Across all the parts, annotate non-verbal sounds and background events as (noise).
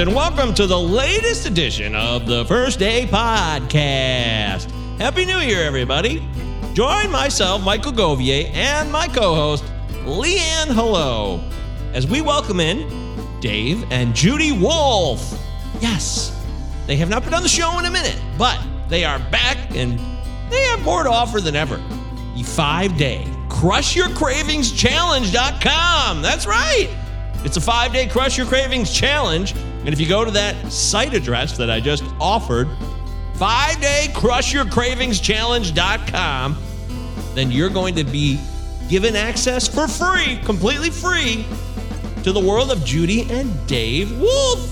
And welcome to the latest edition of the First Day Podcast. Happy New Year, everybody. Join myself, Michael Govier, and my co host, Leanne Hello, as we welcome in Dave and Judy Wolf. Yes, they have not been on the show in a minute, but they are back and they have more to offer than ever. The five day Crush Your Cravings Challenge.com. That's right. It's a five day Crush Your Cravings Challenge. And if you go to that site address that I just offered, five day then you're going to be given access for free, completely free, to the world of Judy and Dave Wolf,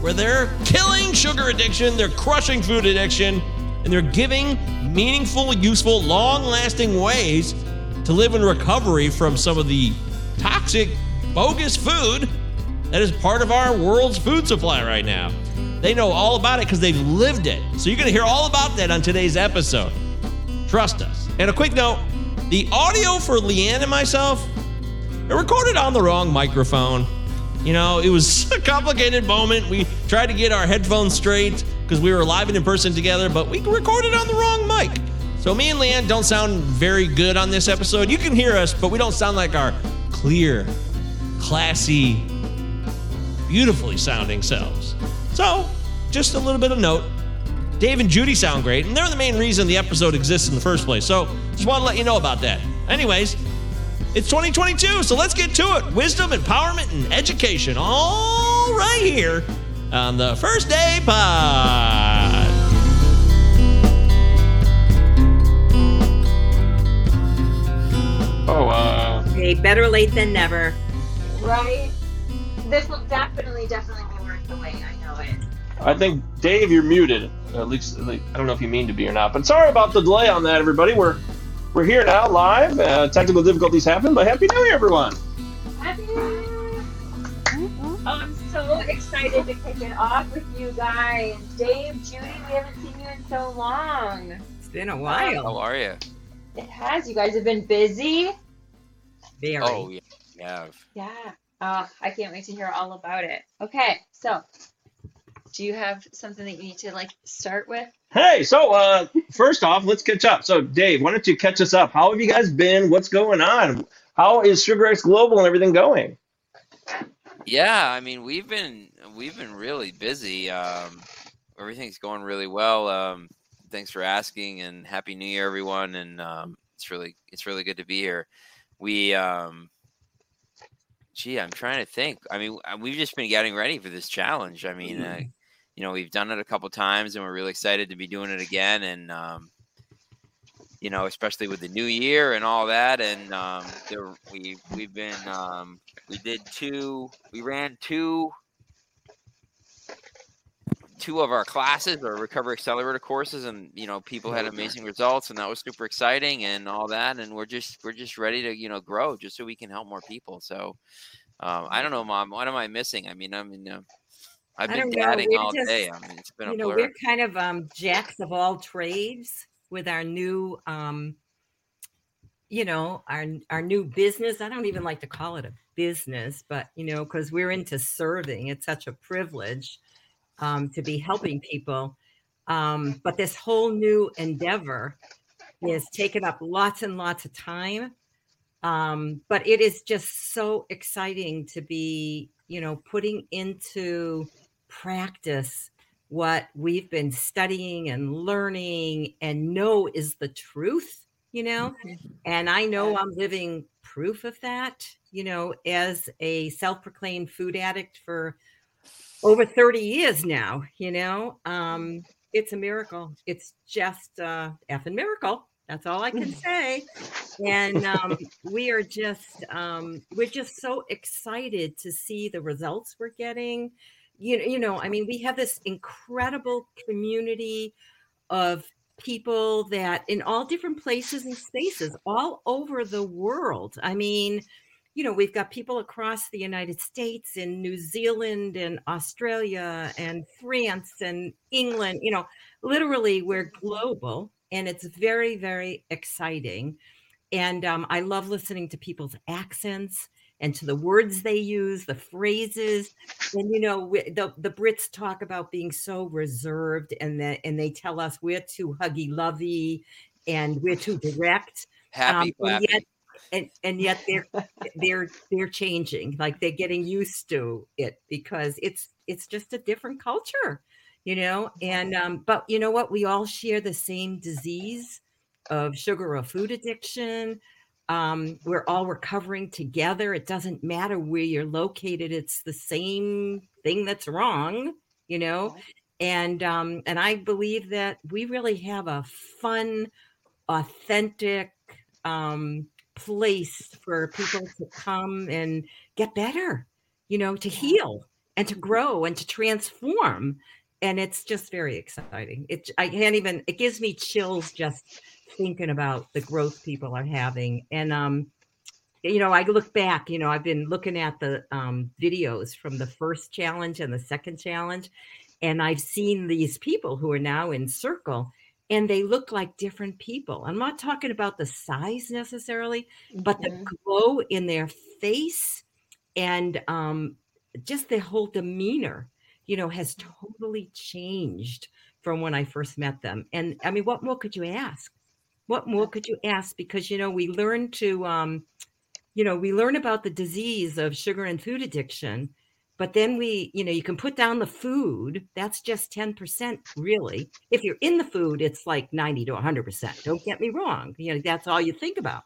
where they're killing sugar addiction, they're crushing food addiction, and they're giving meaningful, useful, long lasting ways to live in recovery from some of the toxic bogus food that is part of our world's food supply right now. They know all about it because they've lived it. So you're going to hear all about that on today's episode. Trust us. And a quick note the audio for Leanne and myself, it recorded on the wrong microphone. You know, it was (laughs) a complicated moment. We tried to get our headphones straight because we were live and in person together, but we recorded on the wrong mic. So me and Leanne don't sound very good on this episode. You can hear us, but we don't sound like our clear, classy, beautifully sounding selves. So, just a little bit of note. Dave and Judy sound great, and they're the main reason the episode exists in the first place. So, just want to let you know about that. Anyways, it's 2022, so let's get to it. Wisdom, empowerment, and education all right here on the First Day Pod. Oh, uh, Okay, better late than never. right? This will definitely, definitely be worth the wait. I know it. I think Dave, you're muted. At least, at least- I don't know if you mean to be or not. But sorry about the delay on that, everybody. We're we're here now, live. Uh, technical difficulties happen, but happy New Year, everyone. Happy New Year! I'm so excited to kick it off with you guys. Dave, Judy, we haven't seen you in so long. It's been a while. How are you? It has. You guys have been busy. Very. Oh, yeah, we have. Yeah. Uh, I can't wait to hear all about it. Okay, so do you have something that you need to like start with? Hey, so uh, first off, let's catch up. So, Dave, why don't you catch us up? How have you guys been? What's going on? How is SugarX Global and everything going? Yeah, I mean, we've been we've been really busy. Um, everything's going really well. Um, thanks for asking, and happy New Year, everyone. And um, it's really it's really good to be here. We, um, gee, I'm trying to think. I mean, uh, we've just been getting ready for this challenge. I mean, uh, you know, we've done it a couple times, and we're really excited to be doing it again. And um, you know, especially with the new year and all that. And um, there, we we've been um, we did two, we ran two two of our classes or recovery accelerator courses and you know people had amazing results and that was super exciting and all that and we're just we're just ready to you know grow just so we can help more people. So um, i don't know mom what am i missing? I mean i mean uh, i've been dadding all just- day. I mean it's been a you know, blur. we're kind of um, jacks of all trades with our new, um, you know, our our new business. I don't even like to call it a business, but you know, because we're into serving. It's such a privilege um, to be helping people. Um, but this whole new endeavor is taking up lots and lots of time. Um, but it is just so exciting to be, you know, putting into practice what we've been studying and learning and know is the truth, you know. And I know I'm living proof of that, you know, as a self proclaimed food addict for over 30 years now, you know. Um, it's a miracle. It's just uh effing miracle. That's all I can say. And um, we are just um, we're just so excited to see the results we're getting. You know, you know, I mean, we have this incredible community of people that in all different places and spaces all over the world. I mean, you know, we've got people across the United States and New Zealand and Australia and France and England, you know, literally we're global and it's very, very exciting. And um, I love listening to people's accents and to the words they use, the phrases. and you know we, the the Brits talk about being so reserved, and that and they tell us we're too huggy lovey, and we're too direct. Happy, Um, yet and and yet they're they're they're changing like they're getting used to it because it's it's just a different culture you know? And um but you know what? We all share the same disease of sugar or food addiction. Um we're all recovering together. It doesn't matter where you're located. It's the same thing that's wrong you know? And um and i believe that we really have a fun authentic um place for people to come and get better, you know, to heal and to grow and to transform. And it's just very exciting. It I can't even it gives me chills just thinking about the growth people are having. And um, you know, I look back, you know, I've been looking at the um videos from the first challenge and the second challenge, and I've seen these people who are now in circle and they look like different people. I'm not talking about the size necessarily, but the Mhm. glow in their face and um, just their whole demeanor, you know, has totally changed from when I first met them. And I mean, what more could you ask? What more could you ask? Because, you know, we learn to, um, you know, we learn about the disease of sugar and food addiction, but then we, you know, you can put down the food. That's just 10%, really. If you're in the food, it's like 90 to 100%. Don't get me wrong. You know, that's all you think about.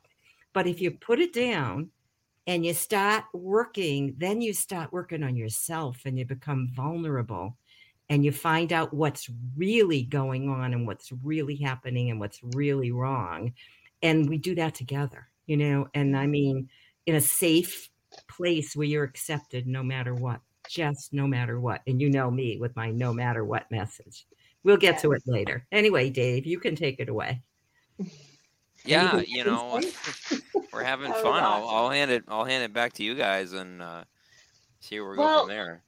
But if you put it down and you start working, then you start working on yourself and you become vulnerable and you find out what's really going on and what's really happening and what's really wrong. And we do that together, you know, and I mean, in a safe place where you're accepted no matter what, just no matter what. And you know me with my no matter what message. We'll get to it later. Anyway, Dave, you can take it away. yeah, Anything you know, (laughs) we're having That was fun. I'll. I'll hand it. I'll hand it back to you guys and uh, see where we go Well, from there.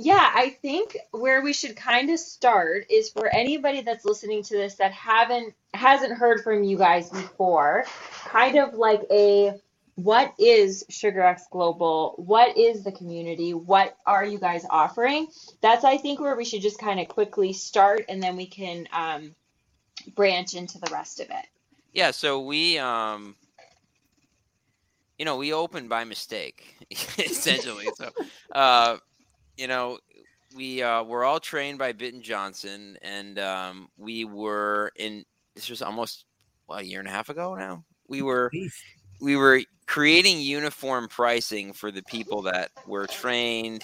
Yeah, I think where we should kind of start is for anybody that's listening to this that haven't hasn't heard from you guys before, kind of like a what is SugarX Global? What is the community? What are you guys offering? That's I think where we should just kind of quickly start and then we can um, branch into the rest of it. Yeah, so we um you know, we opened by mistake (laughs) essentially. so uh you know, we uh were all trained by Bitten Jonsson and um we were in this was almost well, a year and a half ago now. We were Please. We were creating uniform pricing for the people that were trained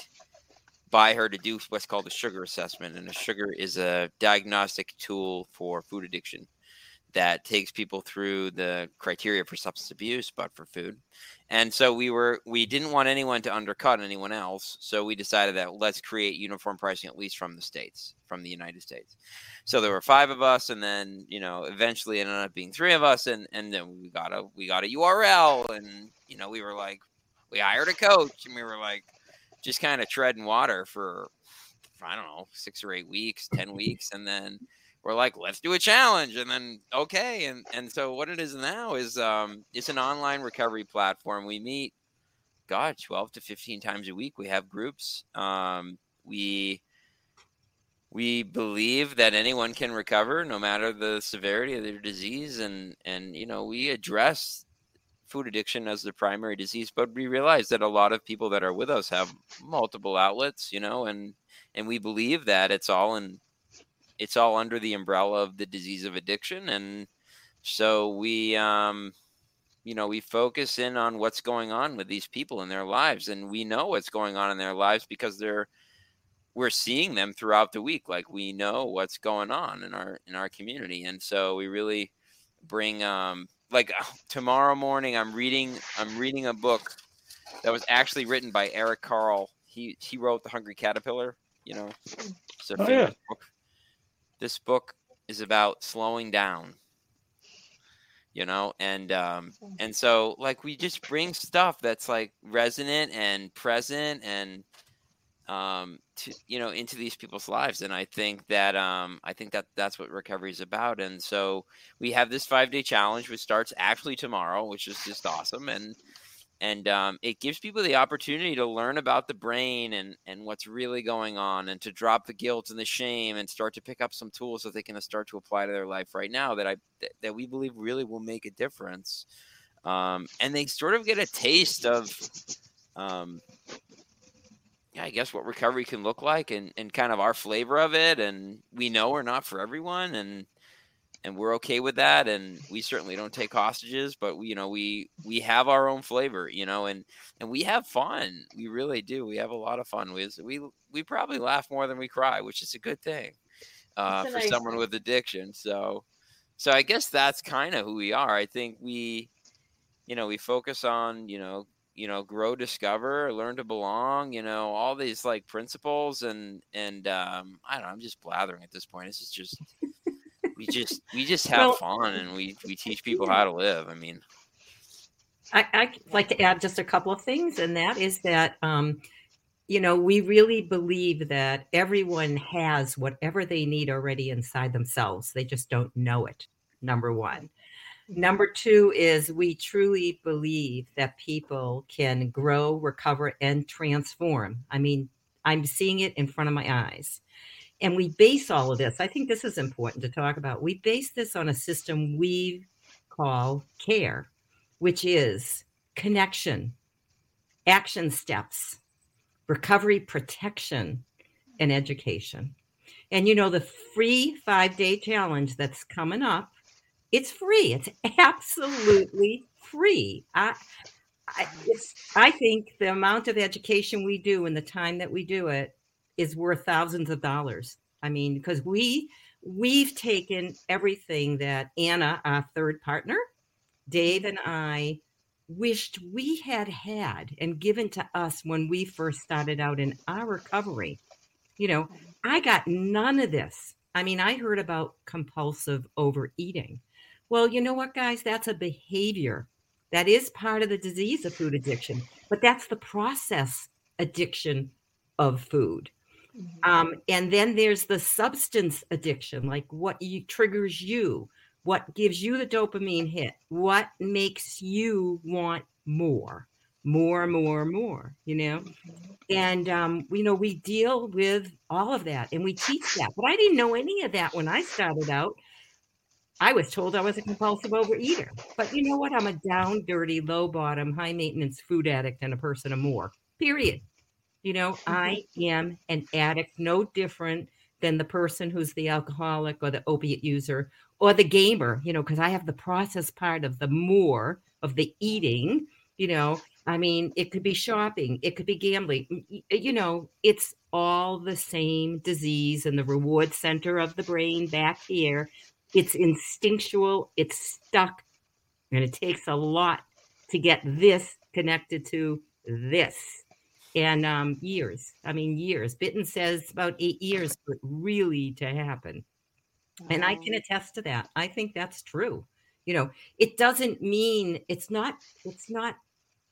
by her to do what's called a sugar assessment. And a sugar is a diagnostic tool for food addiction that takes people through the criteria for substance abuse but for food. And so we were we didn't want anyone to undercut anyone else so we decided that let's create uniform pricing at least from the states from the united states. So there were five of us and then you know eventually it ended up being three of us and and then we got a we got a url and you know we were like we hired a coach and we were like just kind of treading water for i don't know six or eight weeks ten weeks and then we're like let's do a challenge and then okay and and so what it is now is um it's an online recovery platform. We meet god 12 to 15 times a week. We have groups. Um we we believe that anyone can recover no matter the severity of their disease and and you know we address food addiction as the primary disease but we realize that a lot of people that are with us have multiple outlets you know and and we believe that it's all in it's all under the umbrella of the disease of addiction. And so we um you know we focus in on what's going on with these people in their lives. And we know what's going on in their lives because they're we're seeing them throughout the week. Like we know what's going on in our in our community. And so we really bring um like (laughs) tomorrow morning i'm reading i'm reading a book that was actually written by Eric Carle he he wrote the hungry caterpillar you know? It's a Oh, yeah. book this book is about slowing down you know and um and so like we just bring stuff that's like resonant and present and um to you know into these people's lives and i think that um i think that that's what recovery is about and so we have this five day challenge which starts actually tomorrow which is just awesome and and um, it gives people the opportunity to learn about the brain and and what's really going on and to drop the guilt and the shame and start to pick up some tools that they can start to apply to their life right now that i that, we believe really will make a difference um, and they sort of get a taste of um, yeah i guess what recovery can look like and, and kind of our flavor of it and we know we're not for everyone and and we're okay with that and we certainly don't take hostages but we you know we we have our own flavor you know and and we have fun. We really do. We have a lot of fun. We we we probably laugh more than we cry which is a good thing uh, a for nice someone thing. with addiction. So so i guess that's kind of who we are. I think we you know we focus on you know you know grow discover learn to belong you know all these like principles and and um i don't know i'm just blathering at this point. This is just we just we just have Well- fun and we we teach people how to live i mean I, I'd like to add just a couple of things, and that is that, um, you know, we really believe that everyone has whatever they need already inside themselves. They just don't know it, number one. Number two is we truly believe that people can grow, recover, and transform. I mean, I'm seeing it in front of my eyes. And we base all of this, I think this is important to talk about. We base this on a system we call care which is connection, action steps, recovery protection, and education. And you know, the free five day challenge that's coming up, it's free. It's absolutely free. I, I, I think the amount of education we do and the time that we do it is worth thousands of dollars. I mean, because we we've taken everything that Anna, our third partner, Dave and I wished we had had and given to us when we first started out in our recovery. You know, I got none of this. I mean, I heard about compulsive overeating. Well, you know what, guys? That's a behavior that is part of the disease of food addiction, but that's the process addiction of food. Um, and then there's the substance addiction, like what you, triggers you, what gives you the dopamine hit, what makes you want more, more, more, more, you know? And, um, you know, we deal with all of that and we teach that. But I didn't know any of that when I started out. I was told I was a compulsive overeater. But you know what? I'm a down, dirty, low bottom, high maintenance food addict and a person of more, period. You know, I (laughs) am an addict, no different than the person who's the alcoholic or the opiate user or the gamer, you know, because I have the process part of the more of the eating, you know. I mean, it could be shopping, it could be gambling, you know, it's all the same disease and the reward center of the brain back here. It's instinctual, it's stuck, and it takes a lot to get this connected to this and um, years. I mean, years. Bitten says about eight years for it really to happen. And I can attest to that. I think that's true. You know, it doesn't mean it's not, it's not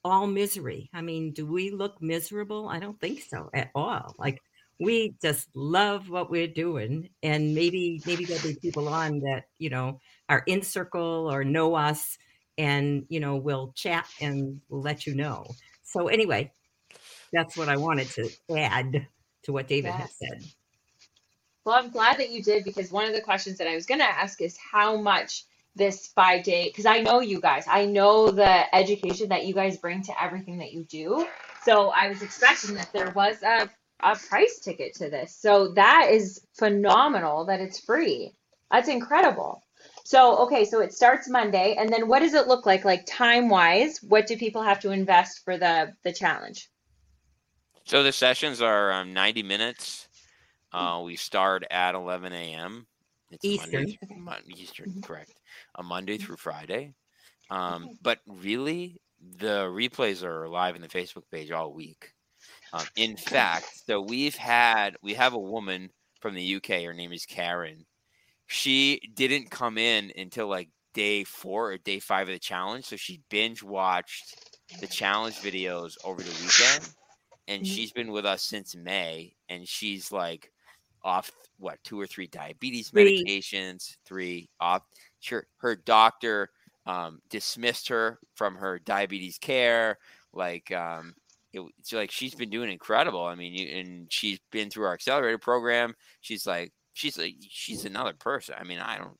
all misery. I mean, do we look miserable? I don't think so at all. Like we just love what we're doing. And maybe, maybe there'll be people on that, you know, are in circle or know us and, you know, we'll chat and we'll let you know. So anyway, that's what I wanted to add to what David has said. Well, I'm glad that you did because one of the questions that I was going to ask is how much this five day, because I know you guys, I know the education that you guys bring to everything that you do. So I was expecting that there was a, a price ticket to this. So that is phenomenal that it's free. That's incredible. So, okay, so it starts Monday, and then what does it look like, like time wise? What do people have to invest for the the challenge? So the sessions are um, 90 minutes. Uh, we start at 11 a.m. It's Monday, Eastern. through- Mon- Eastern, Mhm. correct. A Monday through Friday. Um, Okay. but really, the replays are live in the Facebook page all week. Um, in fact, so we've had we have a woman from the UK. Her name is Karen. She didn't come in until like day four or day five of the challenge, so she binge watched the challenge videos over the weekend and Mhm. she's been with us since May, and she's like off what two or three diabetes Three. medications, three off. Sure, her doctor um, dismissed her from her diabetes care. Like, um, it, it's like she's been doing incredible. I mean, you, and she's been through our accelerator program. She's like, she's like, she's another person. I mean, I don't.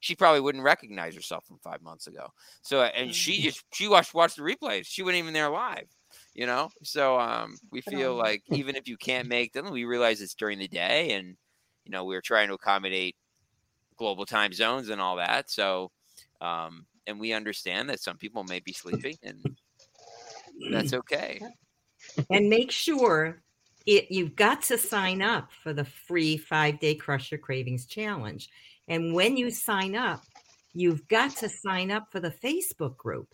She probably wouldn't recognize herself from five months ago. So, and she just she watched watched the replays. She wasn't even there live you know? So um we feel like even if you can't make them we realize it's during the day and you know we're trying to accommodate global time zones and all that. So um and we understand that some people may be sleeping and that's okay. And make sure it you've got to sign up for the free five day crush your cravings challenge. And when you sign up you've got to sign up for the facebook group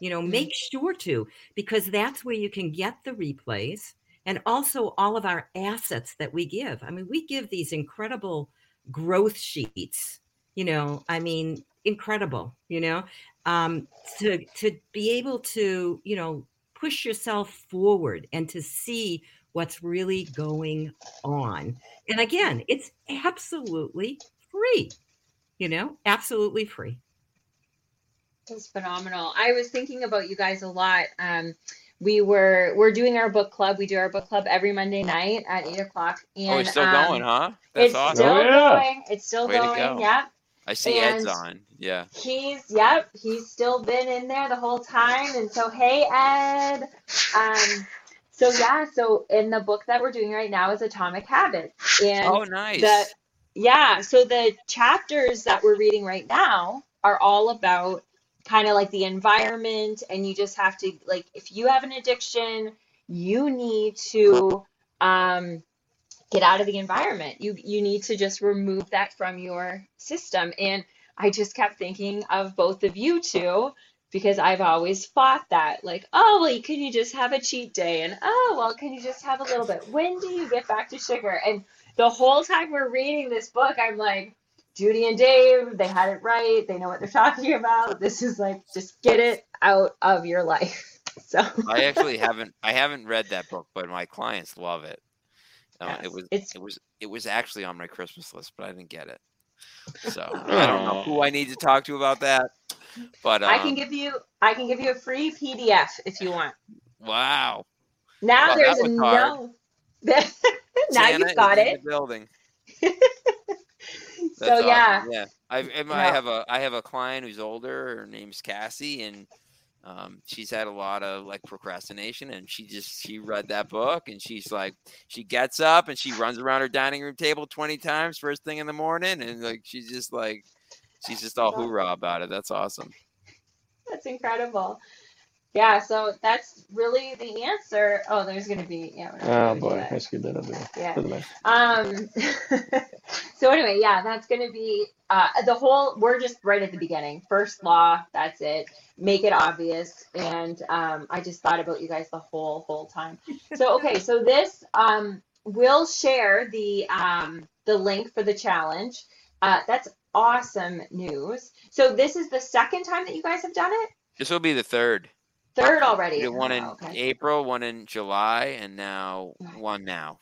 you know make sure to because that's where you can get the replays and also all of our assets that we give i mean we give these incredible growth sheets you know i mean incredible you know um to to be able to you know push yourself forward and to see what's really going on. And again, it's absolutely free. You know, absolutely free. It's phenomenal. I was thinking about you guys a lot. Um, we were we're doing our book club. We do our book club every Monday night at eight o'clock. And oh it's still um, going huh that's it's awesome still Oh, yeah. going. It's still Way to going. go. Yep. i see ed's on yeah He's yep, he's still been in there the whole time. And so hey Ed. Um so yeah, so in the book that we're doing right now is Atomic Habits. And oh nice the yeah, so the chapters that we're reading right now are all about kind of like the environment and you just have to like if you have an addiction, you need to um get out of the environment. You you need to just remove that from your system. And I just kept thinking of both of you two because I've always fought that. Like, oh well, can you just have a cheat day? And oh well, can you just have a little bit? When do you get back to sugar? And the whole time we're reading this book, I'm like, Judy and Dave, they had it right. They know what they're (laughs) talking about. This is like just get it out of your life. (laughs) So i (laughs) actually haven't i haven't read that book but my clients love it uh, Yes, it was it's- it was it was actually on my christmas list but i didn't get it so i don't know who i need to talk to about that but um, I can give you I can give you a free PDF if you want. wow Now Well, there's a was no. now Santa you've got is in it. the building So That's yeah, awesome. yeah. I, and I Yeah. have a I have a client who's older. Her name's Cassie, and um, she's had a lot of like procrastination. And she just she read that book, and she's like she gets up and she runs around her dining room table twenty times first thing in the morning, and like she's just like she's just all hoorah about it. That's awesome. that's incredible. Yeah, so that's really the answer. Oh, there's gonna be yeah. we're not Oh gonna do boy, that. I screwed that up there. Yeah. Doesn't matter. Um, (laughs) so anyway, yeah, that's going to be uh, the whole. We're just right at the beginning. First law, that's it. Make it obvious. And um, I just thought about you guys the whole whole time. So okay, so this um, we'll share the um, the link for the challenge. Uh, that's awesome news. So this is the second time that you guys have done it. This will be the third. Third already. did one in Oh, okay. April, one in July, and now one now.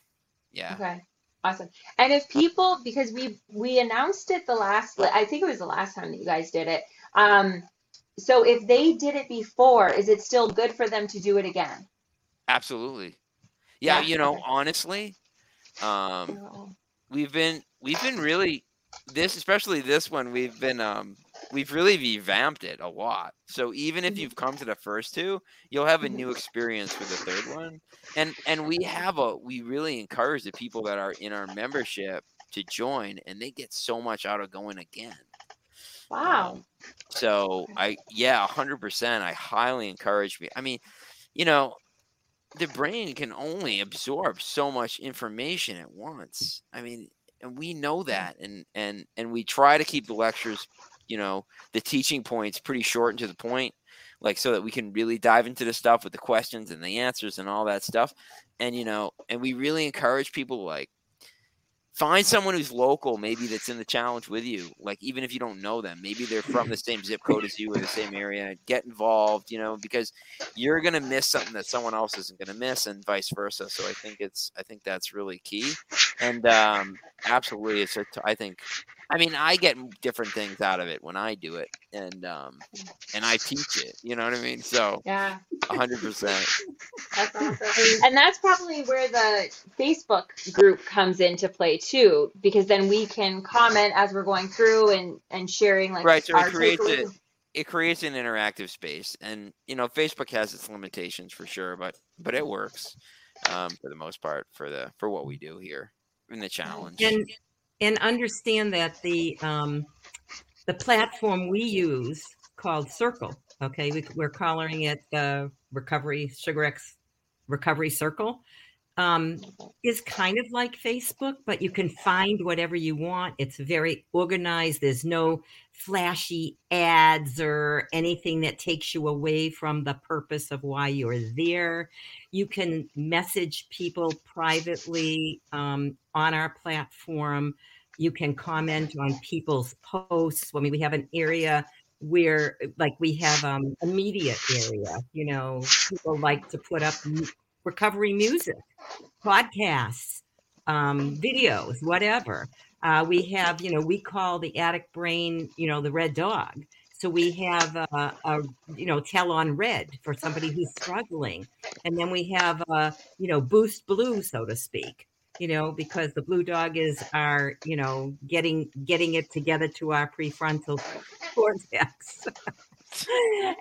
Yeah. Okay. Awesome. And if people, because we we announced it the last, I think it was the last time that you guys did it. Um, so if they did it before, is it still good for them to do it again? Absolutely. Yeah, Yeah, you know, okay. honestly, um, we've been we've been really this especially this one we've been um we've really revamped it a lot so even if you've come to the first two you'll have a new experience for the third one and and we have a we really encourage the people that are in our membership to join and they get so much out of going again Wow. um, so I, yeah, hundred percent. I highly encourage me. I mean, you know, the brain can only absorb so much information at once. I mean, and we know that, and and and we try to keep the lectures, you know, the teaching points pretty short and to the point, like so that we can really dive into the stuff with the questions and the answers and all that stuff. And you know, and we really encourage people like find someone who's local maybe that's in the challenge with you like even if you don't know them. Maybe they're from the same zip code as you or the same area. Get involved you know because you're going to miss something that someone else isn't going to miss and vice versa. So i think it's i think that's really key. And um, absolutely, it's a. T- I think. I mean, I get different things out of it when I do it, and um, and I teach it. You know what I mean? So, Yeah. hundred percent. That's awesome. And that's probably where the Facebook group comes into play too, because then we can comment as we're going through and and sharing like Right, so it creates it- It creates an interactive space, and you know, Facebook has its limitations for sure, but but it works um, for the most part for the for what we do here in the challenge. and and understand that the um the platform we use called circle okay we, we're calling it the recovery sugar x recovery circle um is kind of like facebook but you can find whatever you want it's very organized there's no flashy ads or anything that takes you away from the purpose of why you're there you can message people privately um, on our platform. You can comment on people's posts. I mean, we have an area where, like, we have um, a media area. You know, people like to put up recovery music, podcasts, um, videos, whatever. Uh, we have, you know, we call the addict brain, you know, the red dog. So we have a, a you know, tell on red for somebody who's struggling and then we have a, you know boost blue so to speak you know because the blue dog is our you know getting getting it together to our prefrontal (laughs) cortex (laughs)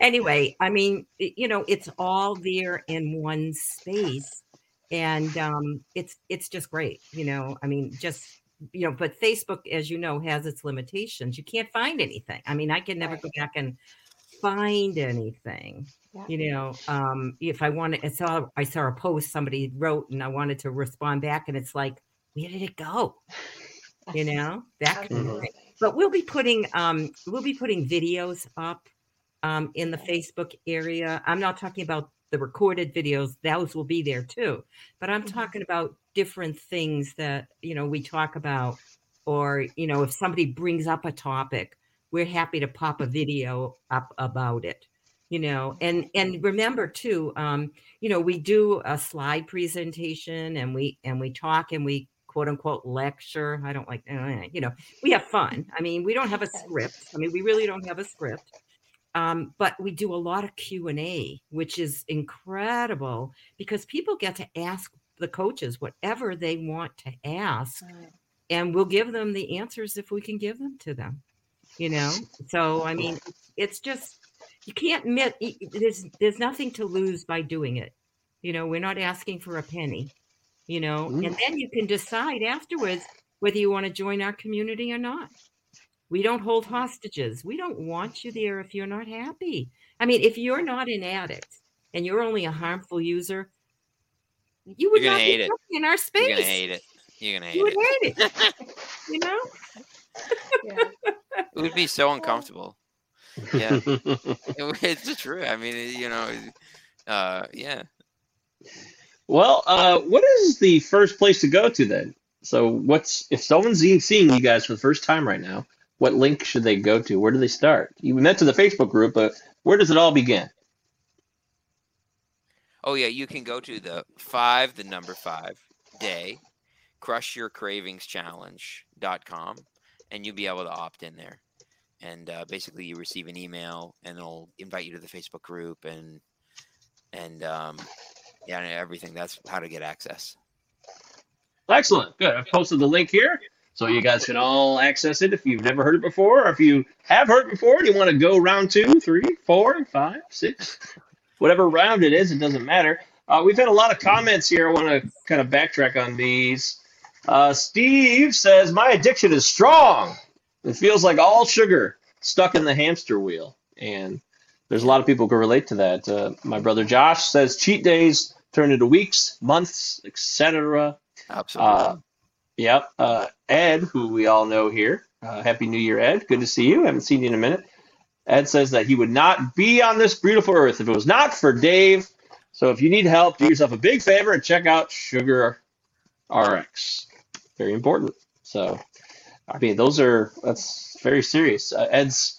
anyway i mean you know it's all there in one space and um it's it's just great you know i mean just you know but facebook as you know has its limitations you can't find anything i mean i can never Right. go back and find anything Yeah. you know um if i wanted i saw i saw a post somebody wrote and i wanted to respond back and it's like where did it go (laughs) you know that kind of thing. but we'll be putting um we'll be putting videos up um in the facebook area. I'm not talking about the recorded videos those will be there too but i'm Mhm. talking about different things that you know we talk about. Or you know if somebody brings up a topic we're happy to pop a video up about it you know? And and remember too um you know we do a slide presentation and we and we talk and we quote unquote lecture. I don't like eh, you know we have fun. I mean we don't have a script. I mean we really don't have a script um, but we do a lot of q&a which is incredible because people get to ask the coaches whatever they want to ask and we'll give them the answers if we can give them to them you know? So i mean it's just you can't admit there's there's nothing to lose by doing it. You know we're not asking for a penny you know? Mm. and then you can decide afterwards whether you want to join our community or not we don't hold hostages we don't want you there if you're not happy i mean if you're not an addict and you're only a harmful user you would You're gonna not hate be it. in our space You're gonna hate it. You're gonna hate you would hate it (laughs) you know Yeah. It would be so uncomfortable. Yeah. It (laughs) it's true. I mean, you know, uh, yeah. well, uh, what is the first place to go to then? So, what's if someone's seeing seeing you guys for the first time right now? What link should they go to? Where do they start? You meant to the Facebook group, but where does it all begin? Oh yeah, you can go to the five, the number five day, crushyourcravingschallenge.com, and you'll be able to opt in there. And uh, basically, you receive an email, and it'll invite you to the Facebook group, and and um, yeah, and everything. That's how to get access. Excellent. Good. I've posted the link here so you guys can all access it if you've never heard it before, or if you have heard it before and you want to go round two, three, four, five, six, whatever round it is, it doesn't matter. Uh, we've had a lot of comments here. I want to kind of backtrack on these. Uh, Steve says, My addiction is strong. It feels like all sugar stuck in the hamster wheel. And there's a lot of people who can relate to that. Uh, my brother Josh says, Cheat days turn into weeks, months, etc. Absolutely. Uh, yep. Ed, who we all know here. Uh, Happy New Year, Ed. Good to see you. Haven't seen you in a minute. Ed says that he would not be on this beautiful earth if it was not for Dave. So if you need help, do yourself a big favor and check out Sugar RX. Very important. So, I mean, those are that's very serious. Uh, Ed's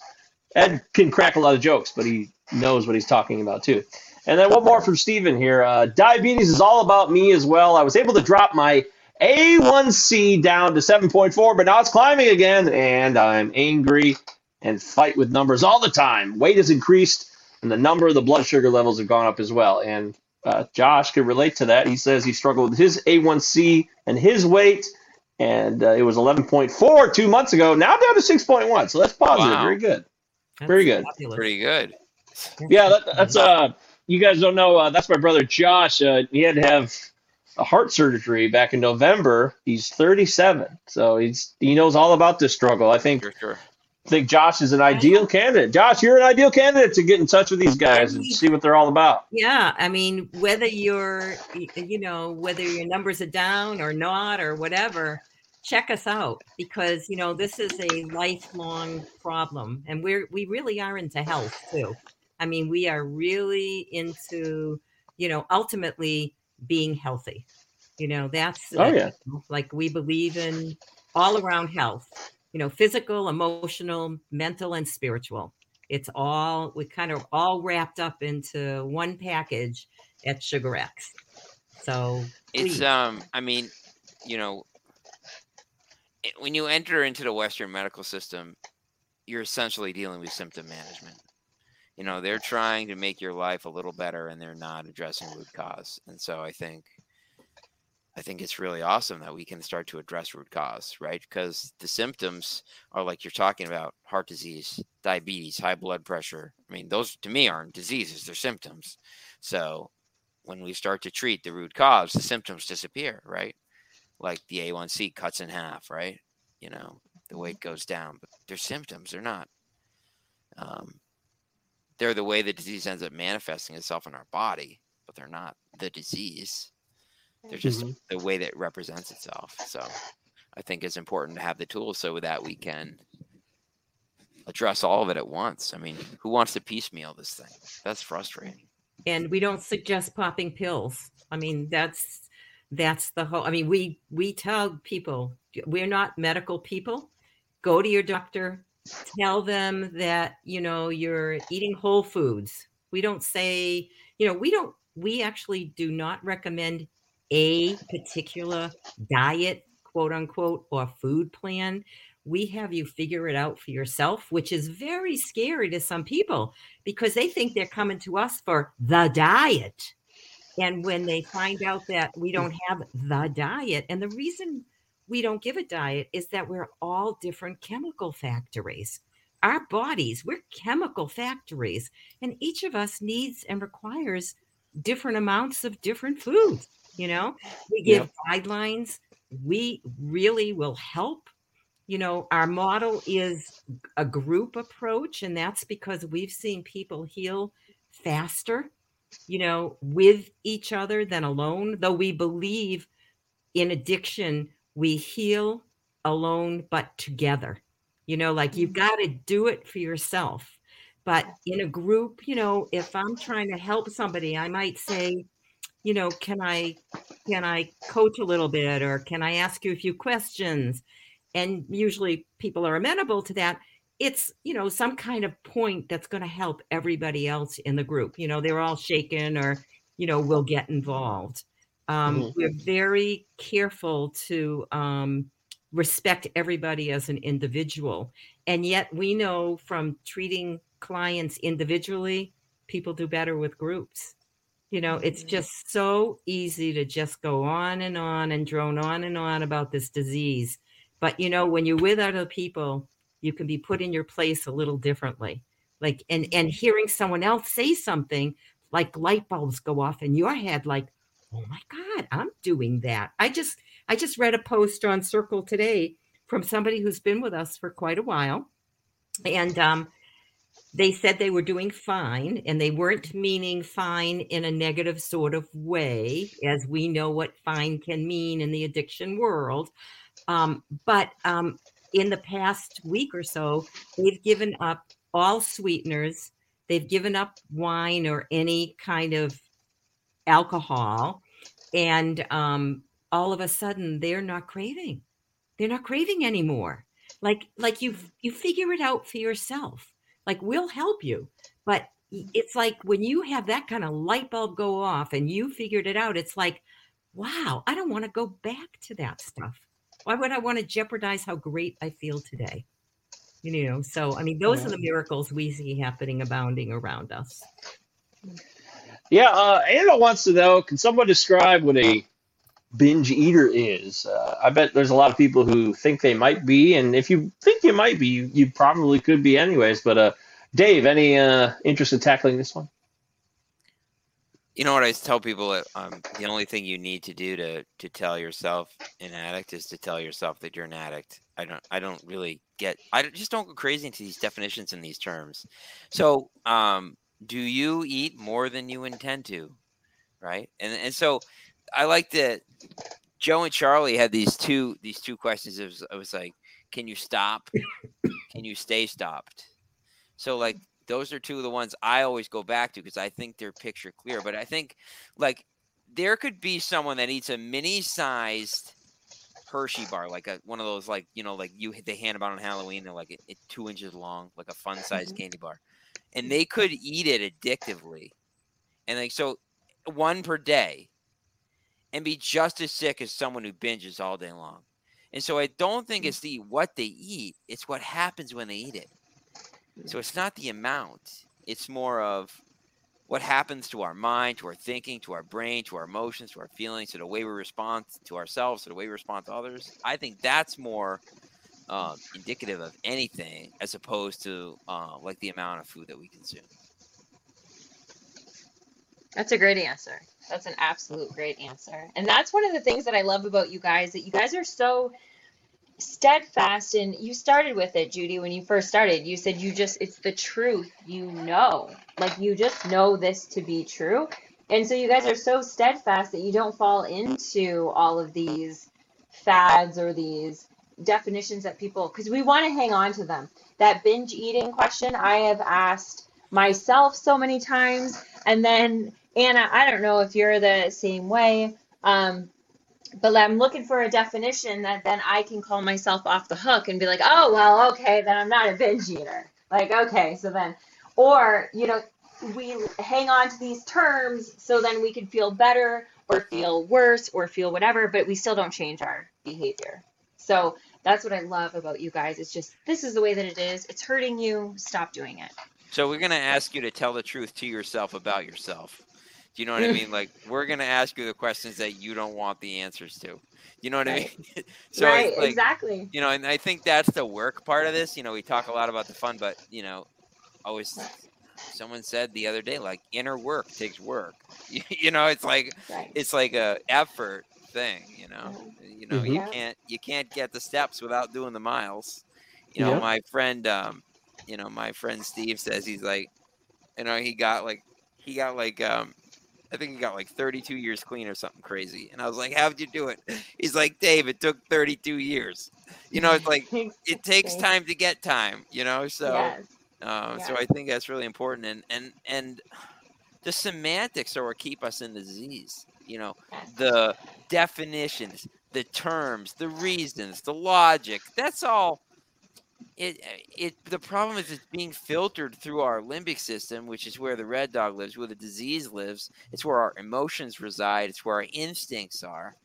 Ed can crack a lot of jokes, but he knows what he's talking about too. And then one more from Steven here. Uh, diabetes is all about me as well. I was able to drop my A1C down to 7.4, but now it's climbing again, and I'm angry and fight with numbers all the time. Weight has increased, and the number of the blood sugar levels have gone up as well. And uh, Josh could relate to that. He says he struggled with his A1C and his weight, and uh, it was 11.4 two months ago. Now down to 6.1. So that's positive. Wow. Very good. That's Very good. fabulous. Pretty good. Yeah, that, that's uh. You guys don't know. Uh, that's my brother Josh. Uh, he had to have a heart surgery back in November. He's 37, so he's he knows all about this struggle. I think Sure, sure. think Josh is an ideal candidate. Josh, you're an ideal candidate to get in touch with these guys and see what they're all about. Yeah, I mean, whether you're, you know, whether your numbers are down or not or whatever, check us out because you know this is a lifelong problem, and we're we really are into health too. I mean, we are really into, you know, ultimately being healthy. You know, that's Oh yeah, like we believe in all around health you know physical emotional mental and spiritual it's all we kind of all wrapped up into one package at sugar x so It's um. I mean, you know, when you enter into the Western medical system, you're essentially dealing with symptom management. You know, they're trying to make your life a little better, and they're not addressing root cause. And so, I think, I think it's really awesome that we can start to address root cause, right? Because the symptoms are like you're talking about heart disease, diabetes, high blood pressure. I mean, those to me aren't diseases; they're symptoms. So, when we start to treat the root cause, the symptoms disappear, right? Like the A1C cuts in half, right? You know, the weight goes down, but they're symptoms. They're not. Um, they're the way the disease ends up manifesting itself in our body, but they're not the disease. They're just Mhm. the way that it represents itself. So, I think it's important to have the tools so that we can address all of it at once. I mean, who wants to piecemeal this thing? That's frustrating. and we don't suggest popping pills i mean that's that's the whole i mean we we tell people we're not medical people go to your doctor tell them that you know you're eating whole foods we don't say you know we don't we actually do not recommend a particular diet quote unquote or food plan we have you figure it out for yourself which is very scary to some people because they think they're coming to us for the diet. And when they find out that we don't have the diet, and the reason we don't give a diet is that we're all different chemical factories. Our bodies, we're chemical factories, and each of us needs and requires different amounts of different foods. You know, we give guidelines, we really will help you know, our model is a group approach, and that's because we've seen people heal faster, you know, with each other than alone. Though we believe in addiction, we heal alone but together. You know, like you've mm-hmm. got to do it for yourself. But in a group, you know, if I'm trying to help somebody, I might say, you know, can I can I coach a little bit or can I ask you a few questions? and usually people are amenable to that it's you know some kind of point that's going to help everybody else in the group you know they're all shaken or you know will get involved um, Mhm. we're very careful to um, respect everybody as an individual and yet we know from treating clients individually people do better with groups. You know it's just so easy to just go on and on and drone on and on about this disease but you know when you're with other people you can be put in your place a little differently. Like and and hearing someone else say something like light bulbs go off in your head like oh my god i'm doing that. I just i just read a post on circle today from somebody who's been with us for quite a while. And um they said they were doing fine and they weren't meaning fine in a negative sort of way as we know what fine can mean in the addiction world. Um, but um, in the past week or so, they've given up all sweeteners. They've given up wine or any kind of alcohol. And um, all of a sudden, they're not craving. They're not craving anymore. Like, like you, you figure it out for yourself. Like we'll help you, but it's like when you have that kind of light bulb go off and you figured it out, it's like, wow, I don't want to go back to that stuff. Why would I want to jeopardize how great I feel today? You know, so I mean, those Yeah. are the miracles we see happening abounding around us. Yeah, uh, Anna wants to know can someone describe what a binge eater is? Uh, I bet there's a lot of people who think they might be, and if you think you might be, you, you probably could be anyways. But uh, Dave, any uh, interest in tackling this one? You know what I tell people? Um, the only thing you need to do to to tell yourself an addict is to tell yourself that you're an addict. I don't. I don't really get. I just don't go crazy into these definitions and these terms. So, um, do you eat more than you intend to? Right. And and so, I like that. Joe and Charlie had these two these two questions. It was, it was like, can you stop? Can you stay stopped? So like those are two of the ones I always go back to because I think they're picture clear. But I think like there could be someone that eats a mini sized Hershey bar, like a one of those like you know like you they hand about on Halloween, they're like it, it two inches long, like a fun sized Mhm. candy bar, and they could eat it addictively, and like so one per day, and be just as sick as someone who binges all day long. And so I don't think it's the what they eat; it's what happens when they eat it. So it's not the amount; it's more of what happens to our mind, to our thinking, to our brain, to our emotions, to our feelings, to the way we respond to ourselves, to the way we respond to others. I think that's more um, indicative of anything as opposed to uh, like the amount of food that we consume. That's a great answer. That's an absolute great answer. And that's one of the things that I love about you guys that you guys are so steadfast and you started with it, Judy, when you first started. You said you just it's the truth. You know. Like you just know this to be true. And so you guys are so steadfast that you don't fall into all of these fads or these definitions that people because we want to hang on to them. That binge eating question I have asked myself so many times and then Anna, I don't know if you're the same way, um, but I'm looking for a definition that then I can call myself off the hook and be like, oh, well, okay, then I'm not a binge eater. Like, okay, so then, or, you know, we hang on to these terms so then we can feel better or feel worse or feel whatever, but we still don't change our behavior. So that's what I love about you guys. It's just, this is the way that it is. It's hurting you. Stop doing it. So we're gonna ask you to tell the truth to yourself about yourself. Do you know what I (laughs) mean? Like we're gonna ask you the questions that you don't want the answers to. You know what Right. I mean? (laughs) so right, like, exactly. you know, and I think that's the work part of this. You know, we talk a lot about the fun, but you know, always someone said the other day, like inner work takes work. (laughs) You know, it's like Right. it's like a effort thing. You know, you know, you Mhm. can't you can't get the steps without doing the miles. You know, Yeah. my friend, um, you know, my friend Steve says he's like, you know, he got like he got like um I think he got like 32 years clean or something crazy. And I was like, How'd you do it? (laughs) He's like, Dave, it took 32 years. You know, it's like (laughs) it takes time to get time, you know? So Yes. uh, so I think that's really important and and and (sighs) the semantics are what keep us in the disease. You know, the definitions, the terms, the reasons, the logic. That's all. It it the problem is it's being filtered through our limbic system, which is where the red dog lives, where the disease lives. It's where our emotions reside. It's where our instincts are.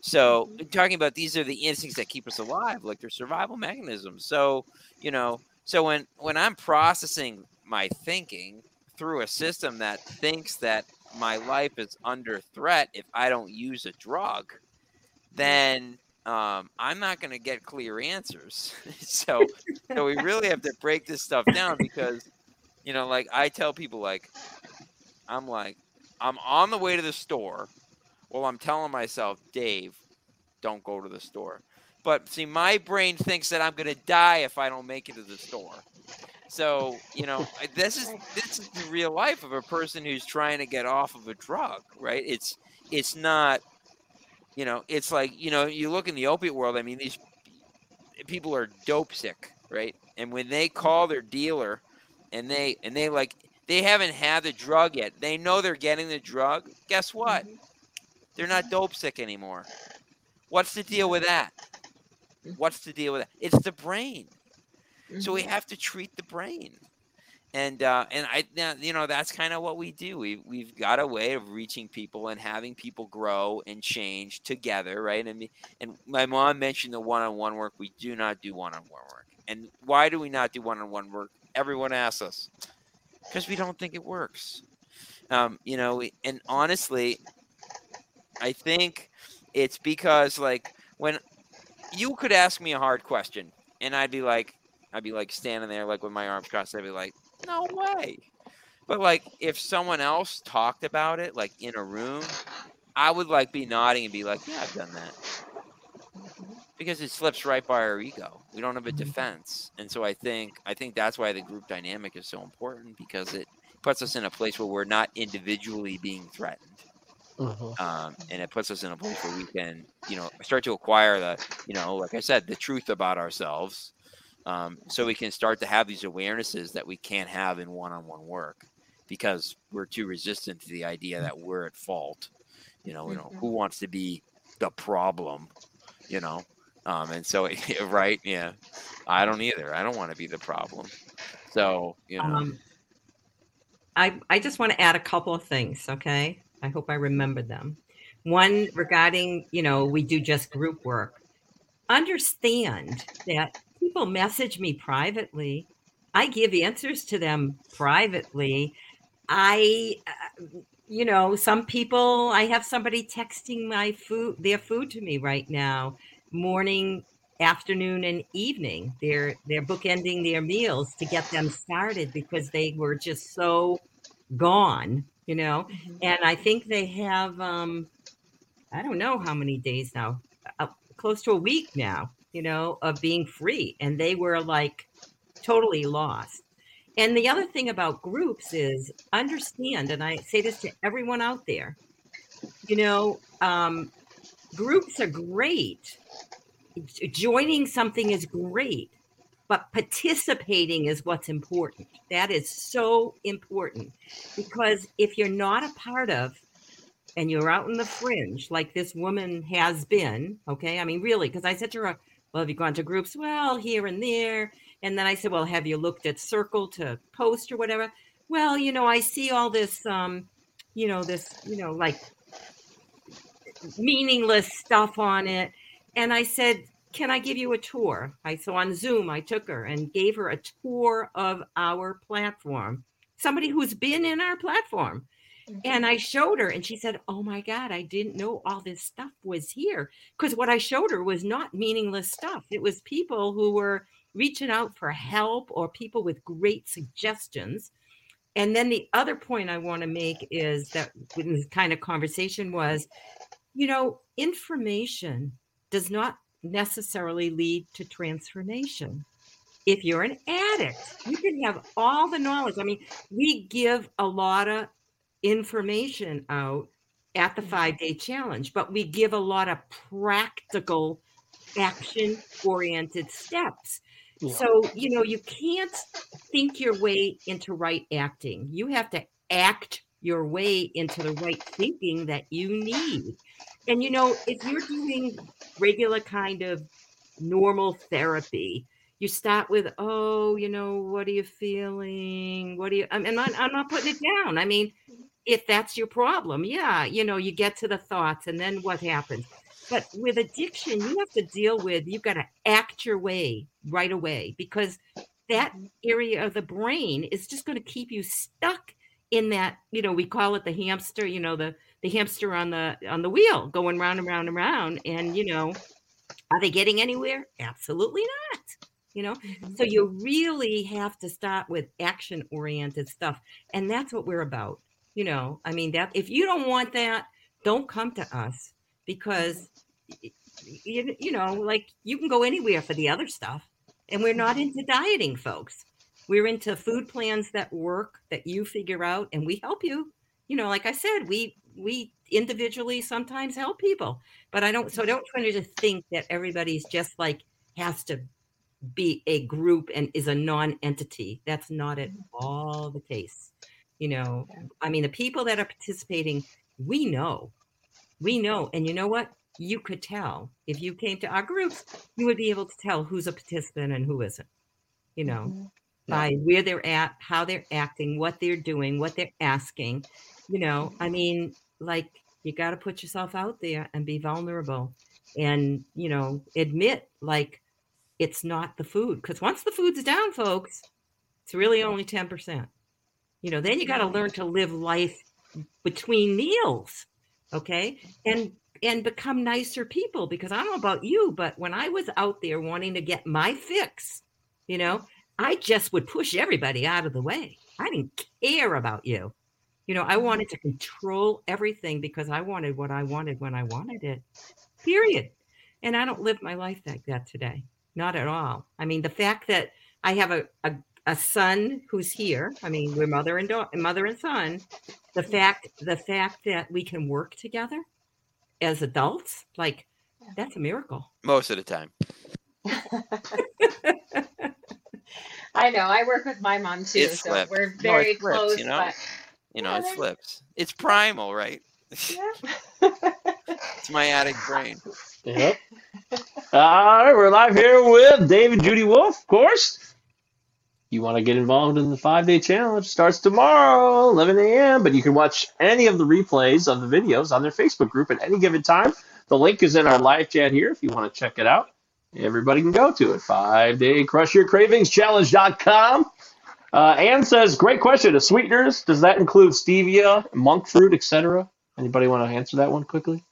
So Mhm. talking about these are the instincts that keep us alive, like they're survival mechanisms. So you know, so when when I'm processing my thinking through a system that thinks that my life is under threat if I don't use a drug, then um, I'm not going to get clear answers. (laughs) so, so we really have to break this stuff down because, you know, like I tell people, like I'm like I'm on the way to the store. Well, I'm telling myself, Dave, don't go to the store. But see, my brain thinks that I'm going to die if I don't make it to the store. So you know, this is this is the real life of a person who's trying to get off of a drug, right? It's it's not, you know, it's like you know, you look in the opiate world. I mean, these people are dope sick, right? And when they call their dealer, and they and they like they haven't had the drug yet, they know they're getting the drug. Guess what? Mm-hmm. They're not dope sick anymore. What's the deal with that? What's the deal with that? It's the brain. So we Mhm. have to treat the brain. and uh, and I you know that's kind of what we do. We we've got a way of reaching people and having people grow and change together, right? And me, and my mom mentioned the one-on-one work. We do not do one-on-one work. And why do we not do one-on-one work? Everyone asks us because we don't think it works. Um, you know, and honestly, I think it's because like when you could ask me a hard question and I'd be like, I'd be like standing there like with my arms crossed. I'd be like, no way. But like if someone else talked about it like in a room, I would like be nodding and be like, yeah, I've done that. Because it slips right by our ego. We don't have a defense. And so I think I think that's why the group dynamic is so important because it puts us in a place where we're not individually being threatened. Mhm. Um, and it puts us in a place where we can, you know, start to acquire the, you know, like I said, the truth about ourselves, um, so we can start to have these awarenesses that we can't have in one-on-one work because we're too resistant to the idea that we're at fault. You know, you know, who wants to be the problem? You know, um, and so (laughs) right, yeah, I don't either. I don't want to be the problem. So you know, Um, I I just want to add a couple of things. Okay, I hope I remember them. One regarding you know we do just group work. Understand that people message me privately. I give answers to them privately. I, uh, you know, some people. I have somebody texting my food, their food to me right now, morning, afternoon, and evening. They're they're bookending their meals to get them started because they were just so gone, you know. And I think they have, um, I don't know how many days now, uh, close to a week now, you know, of being free, and they were like totally lost. And the other thing about groups is understand, and I say this to everyone out there, you know, um, groups are great. Joining something is great, but participating is what's important. That is so important because if you're not a part of and you're out in the fringe like this woman has been, okay? I mean, really, because I said to her, Well, have you gone to groups? Well, here and there. And then I said, Well, have you looked at Circle to post or whatever? Well, you know, I see all this, um, you know, this, you know, like meaningless stuff on it. And I said, Can I give you a tour? I so on Zoom, I took her and gave her a tour of our platform. Somebody who's been in our platform. And I mm-hmm. showed her, and she said, Oh my God, I didn't know all this stuff was here. Because what I showed her was not meaningless stuff. It was people who were reaching out for help or people with great suggestions. And then the other point I want to make is that in this kind of conversation was, you know, information does not necessarily lead to transformation. If you're an addict, you can have all the knowledge. I mean, we give a lot of information out at the mm-hmm. five day challenge, but we give a lot of practical action oriented steps. Yeah. So, you know, you can't think your way into right acting. You have to act your way into the right thinking that you need. And, you know, if you're doing regular kind of normal therapy, you start with, oh, you know, what are you feeling? What are you, I mean, I'm not, I'm not putting it down. I mean, if that's your problem, yeah, you know, you get to the thoughts and then what happens? But with addiction, you have to deal with, you've got to act your way right away because that area of the brain is just going to keep you stuck in that, you know, we call it the hamster, you know, the, the hamster on the, on the wheel going round and round and round. And, you know, are they getting anywhere? Absolutely not. You know, so mm-hmm. you really have to start with action oriented stuff. And that's what we're about. You know, I mean, that if you don't want that, don't come to us because you, you know, like you can go anywhere for the other stuff. And we're not into dieting, folks. We're into food plans that work that you figure out and we help you. You know, like I said, we we individually sometimes help people, but I don't so don't try to just think that everybody's just like has to be a group and is a non-entity. That's not at all the case. You know, I mean the people that are participating, we know. We know. And you know what? You could tell if you came to our groups, you would be able to tell who's a participant and who isn't. You know. Mm-hmm. by where they're at, how they're acting, what they're doing, what they're asking. You know, I mean, like you got to put yourself out there and be vulnerable and, you know, admit like it's not the food. Because once the food's down, folks, it's really only 10%. You know, then you got to learn to live life between meals. Okay. And and become nicer people because I don't know about you, but when I was out there wanting to get my fix, you know, I just would push everybody out of the way. I didn't care about you. You know, I mm-hmm. wanted to control everything because I wanted what I wanted when I wanted it. Period. And I don't live my life like that today. Not at all. I mean, the fact that I have a, a, a son who's here, I mean, we're mother and daughter, mother and son. The mm-hmm. fact the fact that we can work together as adults, like that's a miracle. Most of the time. (laughs) I know. I work with my mom too, It so slips. we're very slips, close. you know? But You know, Yeah, it there's- slips. It's primal, right? yeah. (laughs) It's my addict brain. Yep. All right, we're live here with David Judy Wolf, of course. You want to get involved in the five day challenge? Starts tomorrow, 11 a.m. But you can watch any of the replays of the videos on their Facebook group at any given time. The link is in our live chat here if you want to check it out. Everybody can go to it. Five day crush your cravings challenge.com. Uh, Ann says, great question. The sweeteners, does that include stevia, monk fruit, etc.? Anybody want to answer that one quickly?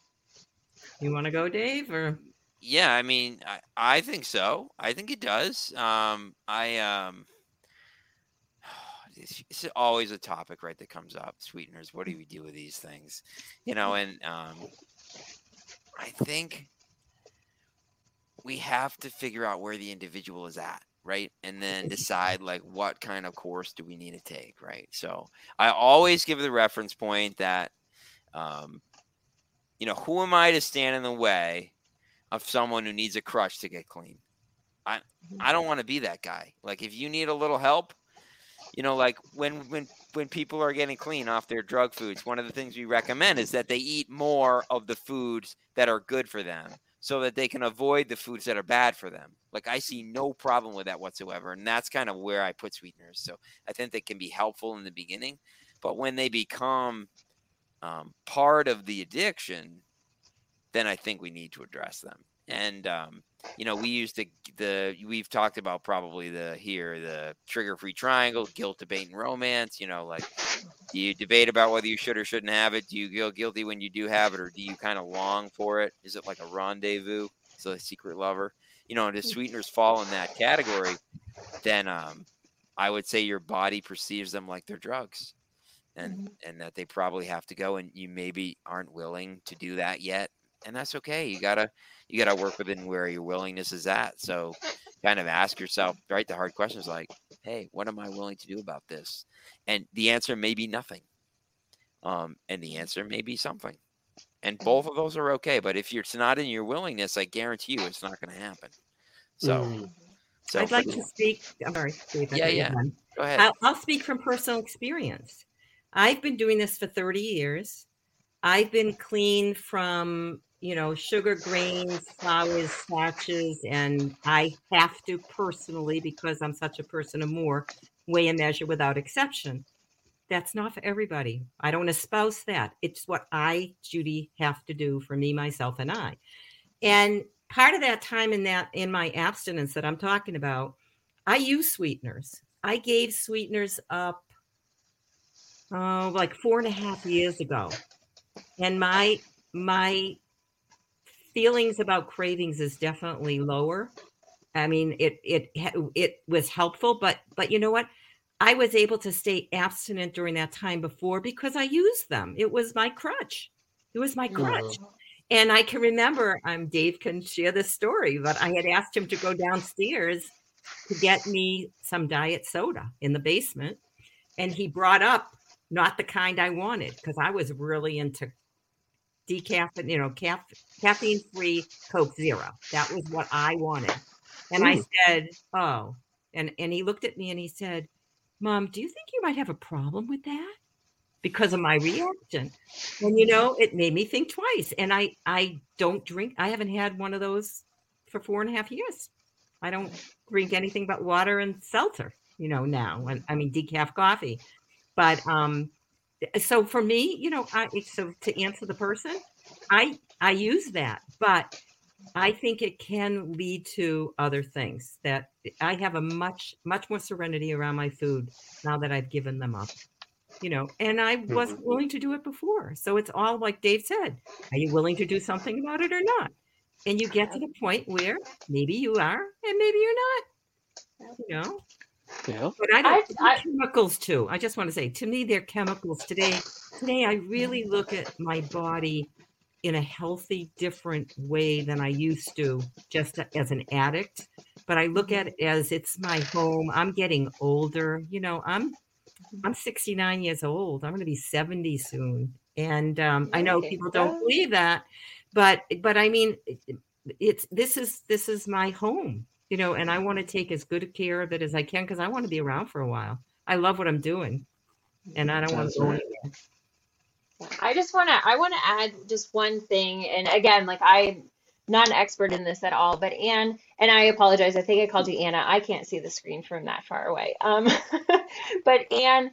You want to go, Dave, or Yeah, I mean, I, I think so. I think it does. Um, I um, it's, always a topic, right, that comes up. Sweeteners. What do we do with these things? You know, and um, I think we have to figure out where the individual is at, right, and then decide like what kind of course do we need to take, right. So I always give the reference point that, um, you know, who am I to stand in the way of someone who needs a crutch to get clean. I I don't want to be that guy. Like if you need a little help, you know, like when when when people are getting clean off their drug foods, one of the things we recommend is that they eat more of the foods that are good for them so that they can avoid the foods that are bad for them. Like I see no problem with that whatsoever, and that's kind of where I put sweeteners. So I think they can be helpful in the beginning, but when they become um, part of the addiction, then I think we need to address them. And um, you know, we used the the we've talked about probably the here the trigger free triangle, guilt, debate, and romance. You know, like do you debate about whether you should or shouldn't have it? Do you feel guilty when you do have it, or do you kind of long for it? Is it like a rendezvous? So a secret lover. You know, and if sweeteners fall in that category, then um, I would say your body perceives them like they're drugs. And, and that they probably have to go and you maybe aren't willing to do that yet and that's okay. You gotta you gotta work within where your willingness is at. So kind of ask yourself, right, the hard questions like, hey, what am I willing to do about this? And the answer may be nothing. Um, and the answer may be something. And both of those are okay. But if it's not in your willingness, I guarantee you it's not gonna happen. So Mm. so I'd like to speak. I'm sorry. I Yeah, yeah. go ahead. I'll, I'll speak from personal experience. I've been doing this for 30 years. I've been clean from, you know, sugar, grains, flours, starches, and I have to personally, because I'm such a person of more, weigh and measure without exception. That's not for everybody. I don't espouse that. It's what I, Judy, have to do for me, myself, and I. And part of that time in that in my abstinence that I'm talking about, I use sweeteners. I gave sweeteners up oh like four and a half years ago. And my my feelings about cravings is definitely lower. I mean, it it it was helpful, but but you know what? I was able to stay abstinent during that time before because I used them. It was my crutch. It was my crutch. And I can remember, um, Dave can share this story, but I had asked him to go downstairs to get me some diet soda in the basement. And he brought up not the kind I wanted because I was really into decaffeine, you know, caff- caffeine free Coke Zero. That was what I wanted. And I said, Oh, and, and he looked at me and he said, Mom, do you think you might have a problem with that? Because of my reaction. And you know, it made me think twice. And I I don't drink, I haven't had one of those for four and a half years. I don't drink anything but water and seltzer. you know, now. And I mean, decaf coffee. But um, so for me, you know, I so to answer the person, I I use that, but I think it can lead to other things that I have a much much more serenity around my food now that I've given them up. You know, and I wasn't mm-hmm. willing to do it before. So it's all like Dave said, are you willing to do something about it or not? And you get to the point where maybe you are and maybe you're not. You know, Yeah. but I don't I- I- chemicals too. I just want to say, to me, they're chemicals. Today, today I really look at my body in a healthy, different way than I used to, just a- as an addict. But I look at it as it's my home. I'm getting older. You know, I'm I'm 69 years old. I'm going to be 70 soon, and um, I know people don't believe that, but but I mean, it's this is this is my home you know, and I want to take as good care of it as I can because I want to be around for a while. I love what I'm doing, and I don't want to go right. anywhere. I just want to I want to add just one thing and again like I'm not an expert in this at all but Anne and I apologize I think I called you Anna I can't see the screen from that far away um (laughs) but Anne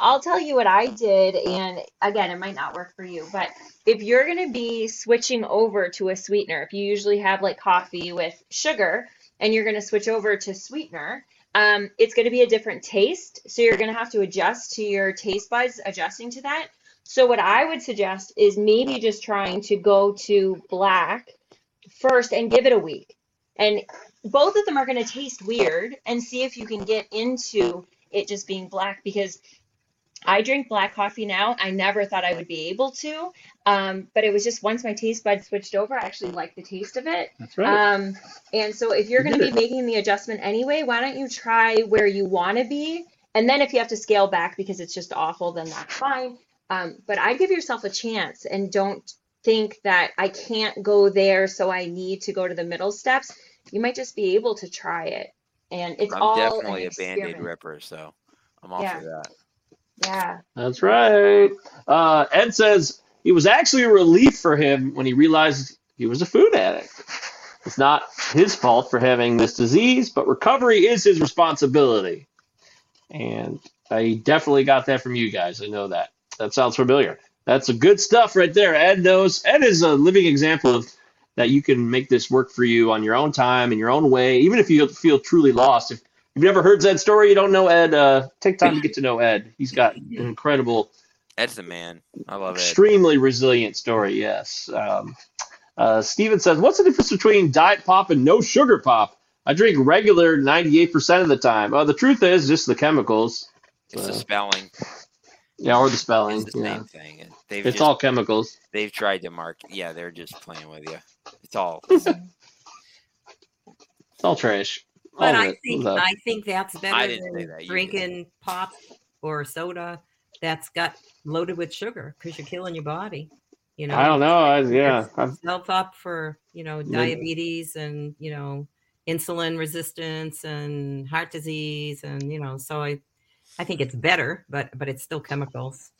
I'll tell you what I did and again it might not work for you but if you're going to be switching over to a sweetener if you usually have like coffee with sugar and you're going to switch over to sweetener um, it's going to be a different taste so you're going to have to adjust to your taste buds adjusting to that so what I would suggest is maybe just trying to go to black first and give it a week. And both of them are going to taste weird and see if you can get into it just being black because I drink black coffee now. I never thought I would be able to. Um, but it was just once my taste bud switched over, I actually liked the taste of it. That's right. Um, and so if you're going to be making the adjustment anyway, why don't you try where you want to be? And then if you have to scale back because it's just awful, then that's fine. Um, but I give yourself a chance and don't think that I can't go there, so I need to go to the middle steps. You might just be able to try it. And it's I'm all an definitely a band-aid experiment. ripper, so I'm all Yeah. for that. Yeah. That's right. Uh, Ed says it was actually a relief for him when he realized he was a food addict. It's not his fault for having this disease, but recovery is his responsibility. And I definitely got that from you guys. I know that. That sounds familiar. That's a good stuff right there. Ed knows. Ed is a living example of that you can make this work for you on your own time in your own way, even if you feel truly lost. If you've never heard Ed's story, you don't know Ed, uh, take time to get to know Ed. He's got (laughs) an incredible Ed's the man. I love it. extremely resilient story. Yes. Um, uh, Steven says, "What's the difference between diet pop and no sugar pop? I drink regular 98% of the time. Uh, the truth is just the chemicals. It's the Uh, spelling. Yeah, or the spelling. It's the Yeah. same thing. They've It's just, all chemicals. they've tried to mark. Yeah, they're just playing with you. It's all. (laughs) It's all trash. But oh, I think Love. I think that's better than that, drinking pop or soda that's got loaded with sugar because you're killing your body. You know, I don't know. I, yeah. Yourself up for you know diabetes and you know insulin resistance and heart disease and you know so I I think it's better, but but it's still chemicals.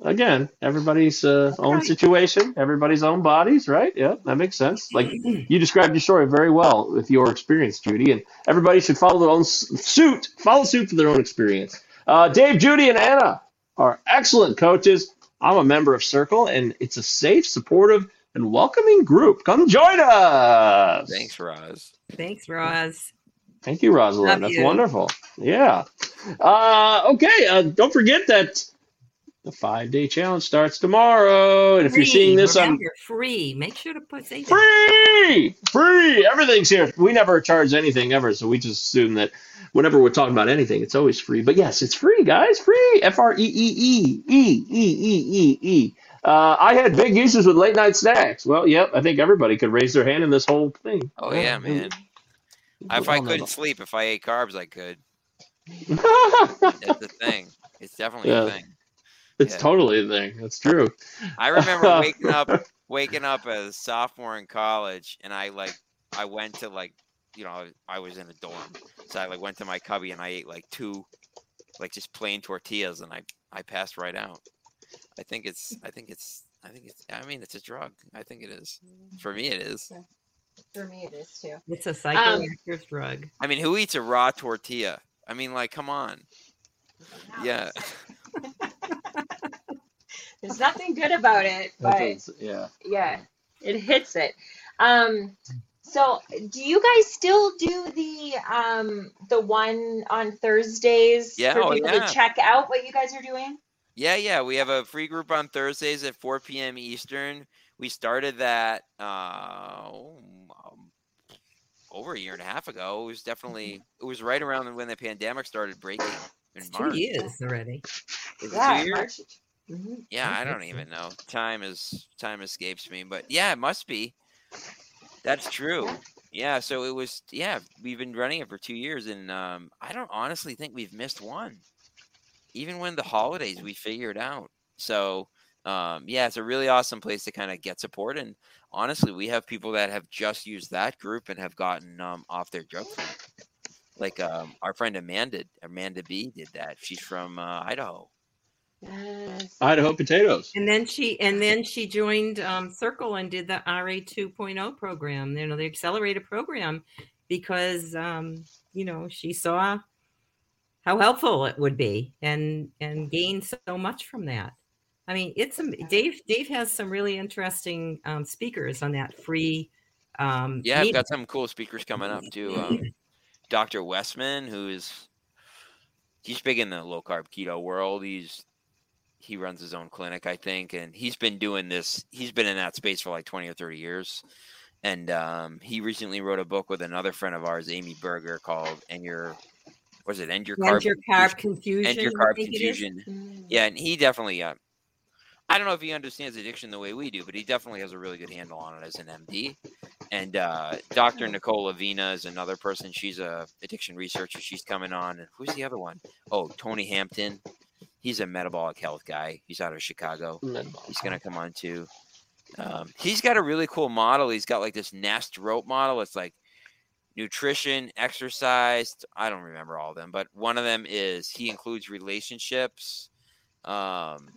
Again, everybody's uh, own Right. situation, everybody's own bodies, right? Yeah, that makes sense. Like you described your story very well with your experience, Judy, and everybody should follow their own suit, follow suit for their own experience. Uh, Dave, Judy, and Anna are excellent coaches. I'm a member of Circle, and it's a safe, supportive, and welcoming group. Come join us. Thanks, Roz. Thanks, Roz. Thank you, Rosalind. Love That's you. wonderful. Yeah. Uh, okay. Uh, don't forget that the five day challenge starts tomorrow. And if you're seeing this on free. Make sure to put say that. free, free, everything's here. We never charge anything ever, so we just assume that whenever we're talking about anything, it's always free. But yes, it's free, guys. Free. F R E E E E E E E E. Uh, I had big issues with late night snacks. Well, yep, I think everybody could raise their hand in this whole thing. Oh yeah, man. If I couldn't sleep, if I ate carbs, I could. (laughs) That's the thing. It's definitely Yeah. a thing. It's Yeah. totally a thing. That's true. I remember (laughs) waking up, waking up as a sophomore in college, and I like, I went to like, you know, I was in a dorm, so I like went to my cubby and I ate like two, like just plain tortillas, and I I passed right out. I think it's, I think it's, I think it's, I mean, it's a drug. I think it is. For me, it is. For me, it is too. It's a Um, psychoactive drug. I mean, who eats a raw tortilla? I mean, like, come on. Yeah. (laughs) There's nothing good about it, but does- yeah. yeah, it hits it. Um, so do you guys still do the um the one on Thursdays Yeah, for oh, people yeah. to check out what you guys are doing? Yeah, yeah. We have a free group on Thursdays at 4 p.m. Eastern. We started that uh, um, over a year and a half ago. It was definitely it was right around when the pandemic started breaking in It's two years already. Is Yeah, two years? March. Mhm. Yeah, I I don't even know. Time is time escapes me, but yeah, it must be. That's true. Yeah. Yeah, so it was. Yeah, we've been running it for two years, and um, I don't honestly think we've missed one. Even when the holidays, we figured out. So um, yeah, it's a really awesome place to kind of get support, and honestly, we have people that have just used that group and have gotten um, off their drugs. from it. Like um, our friend Amanda, Amanda B, did that. She's from uh, Idaho. Yes. Idaho potatoes. And then she and then she joined um, Circle and did the RA 2.0 program, you know, the accelerated program, because um, you know she saw how helpful it would be and and gained so much from that. I mean, it's am- Dave. Dave has some really interesting um, speakers on that free. Um, Yeah, I've got some cool speakers coming up too. Dr. Westman, who is he's big in the low carb keto world. He's he runs his own clinic, I think, and he's been doing this. He's been in that space for like twenty or thirty years. And um, he recently wrote a book with another friend of ours, Amy Berger, called "And Your was it End Your Carb your carb confusion. End Your Carb think it is. Confusion." Mm. Yeah, and he definitely. Uh, I don't know if he understands addiction the way we do, but he definitely has a really good handle on it as an MD. And uh, Dr. Nicole Avena is another person. She's a addiction researcher. She's coming on. And who's the other one? Oh, Tony Hampton. He's a metabolic health guy. He's out of Chicago. Metabolic. He's gonna come on too. Um, he's got a really cool model. He's got like this nest rope model. It's like nutrition, exercise. I don't remember all of them, but one of them is he includes relationships. Um,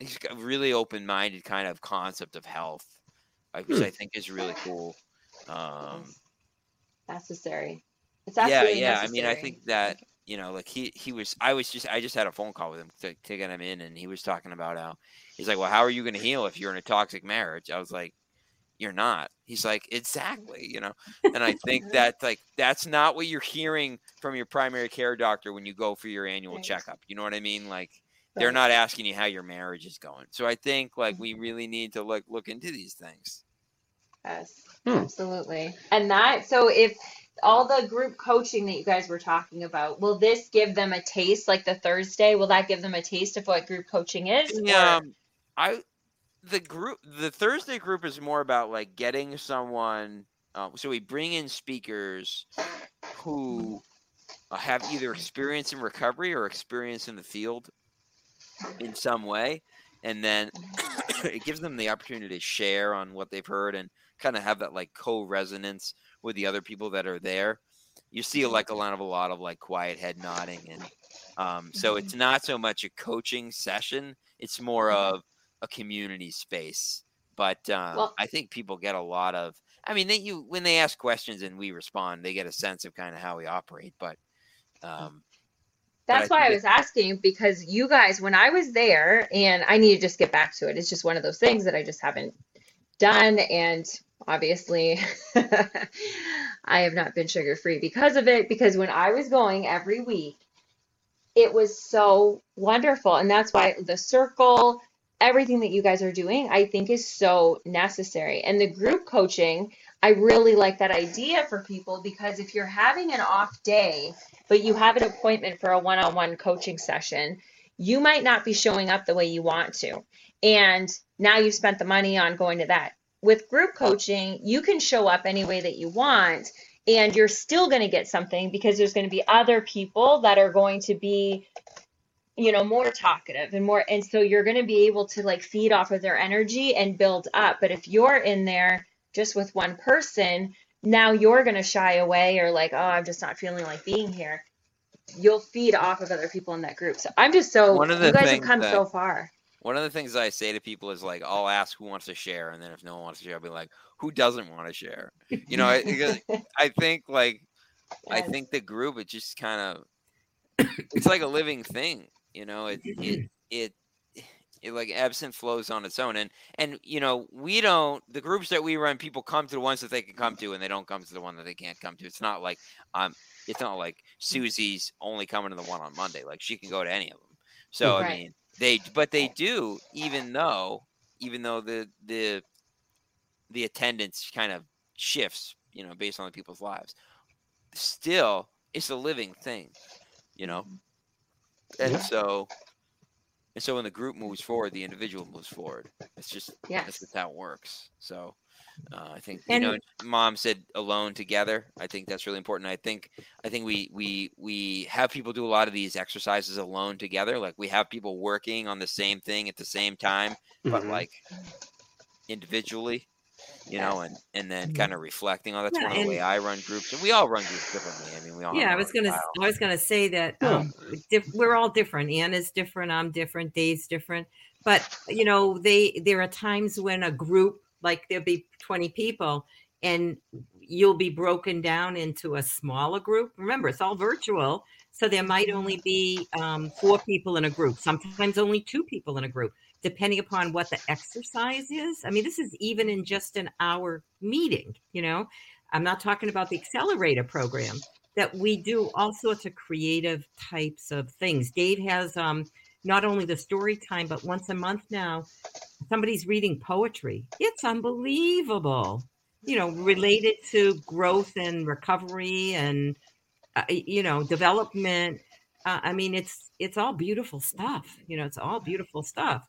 he's got a really open-minded kind of concept of health, uh, which Hmm. I think is really cool. Um, necessary. It's yeah, absolutely yeah. I mean, I think that you know, like he he was. I was just I just had a phone call with him to, to get him in, and he was talking about how he's like, well, how are you going to heal if you're in a toxic marriage? I was like, you're not. He's like, exactly, you know. And I think (laughs) that like that's not what you're hearing from your primary care doctor when you go for your annual Right. checkup. You know what I mean? Like they're not asking you how your marriage is going. So I think like Mm-hmm. we really need to like look into these things. Yes, Hmm. absolutely. And that, so if all the group coaching that you guys were talking about, will this give them a taste like the Thursday? Will that give them a taste of what group coaching is? Yeah, Um, I the group the Thursday group is more about like getting someone. Um, so we bring in speakers who uh, have either experience in recovery or experience in the field in some way, and then (coughs) it gives them the opportunity to share on what they've heard and kind of have that like co-resonance with the other people that are there. You see like a lot of a lot of like quiet head nodding and um, so it's not so much a coaching session; it's more of a community space. But um, Well- I think people get a lot of. I mean, they you when they ask questions and we respond, they get a sense of kind of how we operate. But um, but I That's why I was asking because you guys, when I was there, and I need to just get back to it, it's just one of those things that I just haven't done. And obviously, (laughs) I have not been sugar free because of it. Because when I was going every week, it was so wonderful. And that's why the circle, everything that you guys are doing, I think is so necessary. And the group coaching, I really like that idea for people because if you're having an off day, but you have an appointment for a one-on-one coaching session, you might not be showing up the way you want to. And now you've spent the money on going to that. With group coaching, you can show up any way that you want and you're still going to get something because there's going to be other people that are going to be you know more talkative and more and so you're going to be able to like feed off of their energy and build up but if you're in there just with one person now you're going to shy away or like oh i'm just not feeling like being here you'll feed off of other people in that group so i'm just so One of the you guys have things come that- so far one of the things I say to people is like, I'll ask who wants to share, and then if no one wants to share, I'll be like, who doesn't want to share? You know, I, (laughs) I think like I think the group it just kind of (coughs) it's like a living thing. You know, it it it like ebbs and flows on its own. And and you know, we don't the groups that we run, people come to the ones that they can come to, and they don't come to the one that they can't come to. It's not like um, it's not like Susie's only coming to the one on Monday. Like she can go to any of them. So Right. I mean, they but they do, even though even though the the the attendance kind of shifts, you know, based on the people's lives. Still, it's a living thing, you know. And Yeah. so and so when the group moves forward, the individual moves forward. It's just that's just how it works. So uh, I think you know, mom said alone together. I think that's really important. I think I think we we we have people do a lot of these exercises alone together. Like we have people working on the same thing at the same time, but Mhm. like individually, you know, and and then Mhm. kind of reflecting on that's Yeah, one of the way I run groups, and we all run groups differently. I mean, we all yeah i was gonna style. i was gonna say that Yeah. um diff- we're all different anna's different i'm different dave's different but you know they there are times when a group like there'll be 20 people and you'll be broken down into a smaller group remember it's all virtual so there might only be um, four people in a group sometimes only two people in a group depending upon what the exercise is i mean this is even in just an hour meeting you know i'm not talking about the accelerator program that we do all sorts of creative types of things. Dave has um, not only the story time, but once a month now, somebody's reading poetry. It's unbelievable, you know, related to growth and recovery and uh, you know development. Uh, I mean, it's it's all beautiful stuff. You know, it's all beautiful stuff,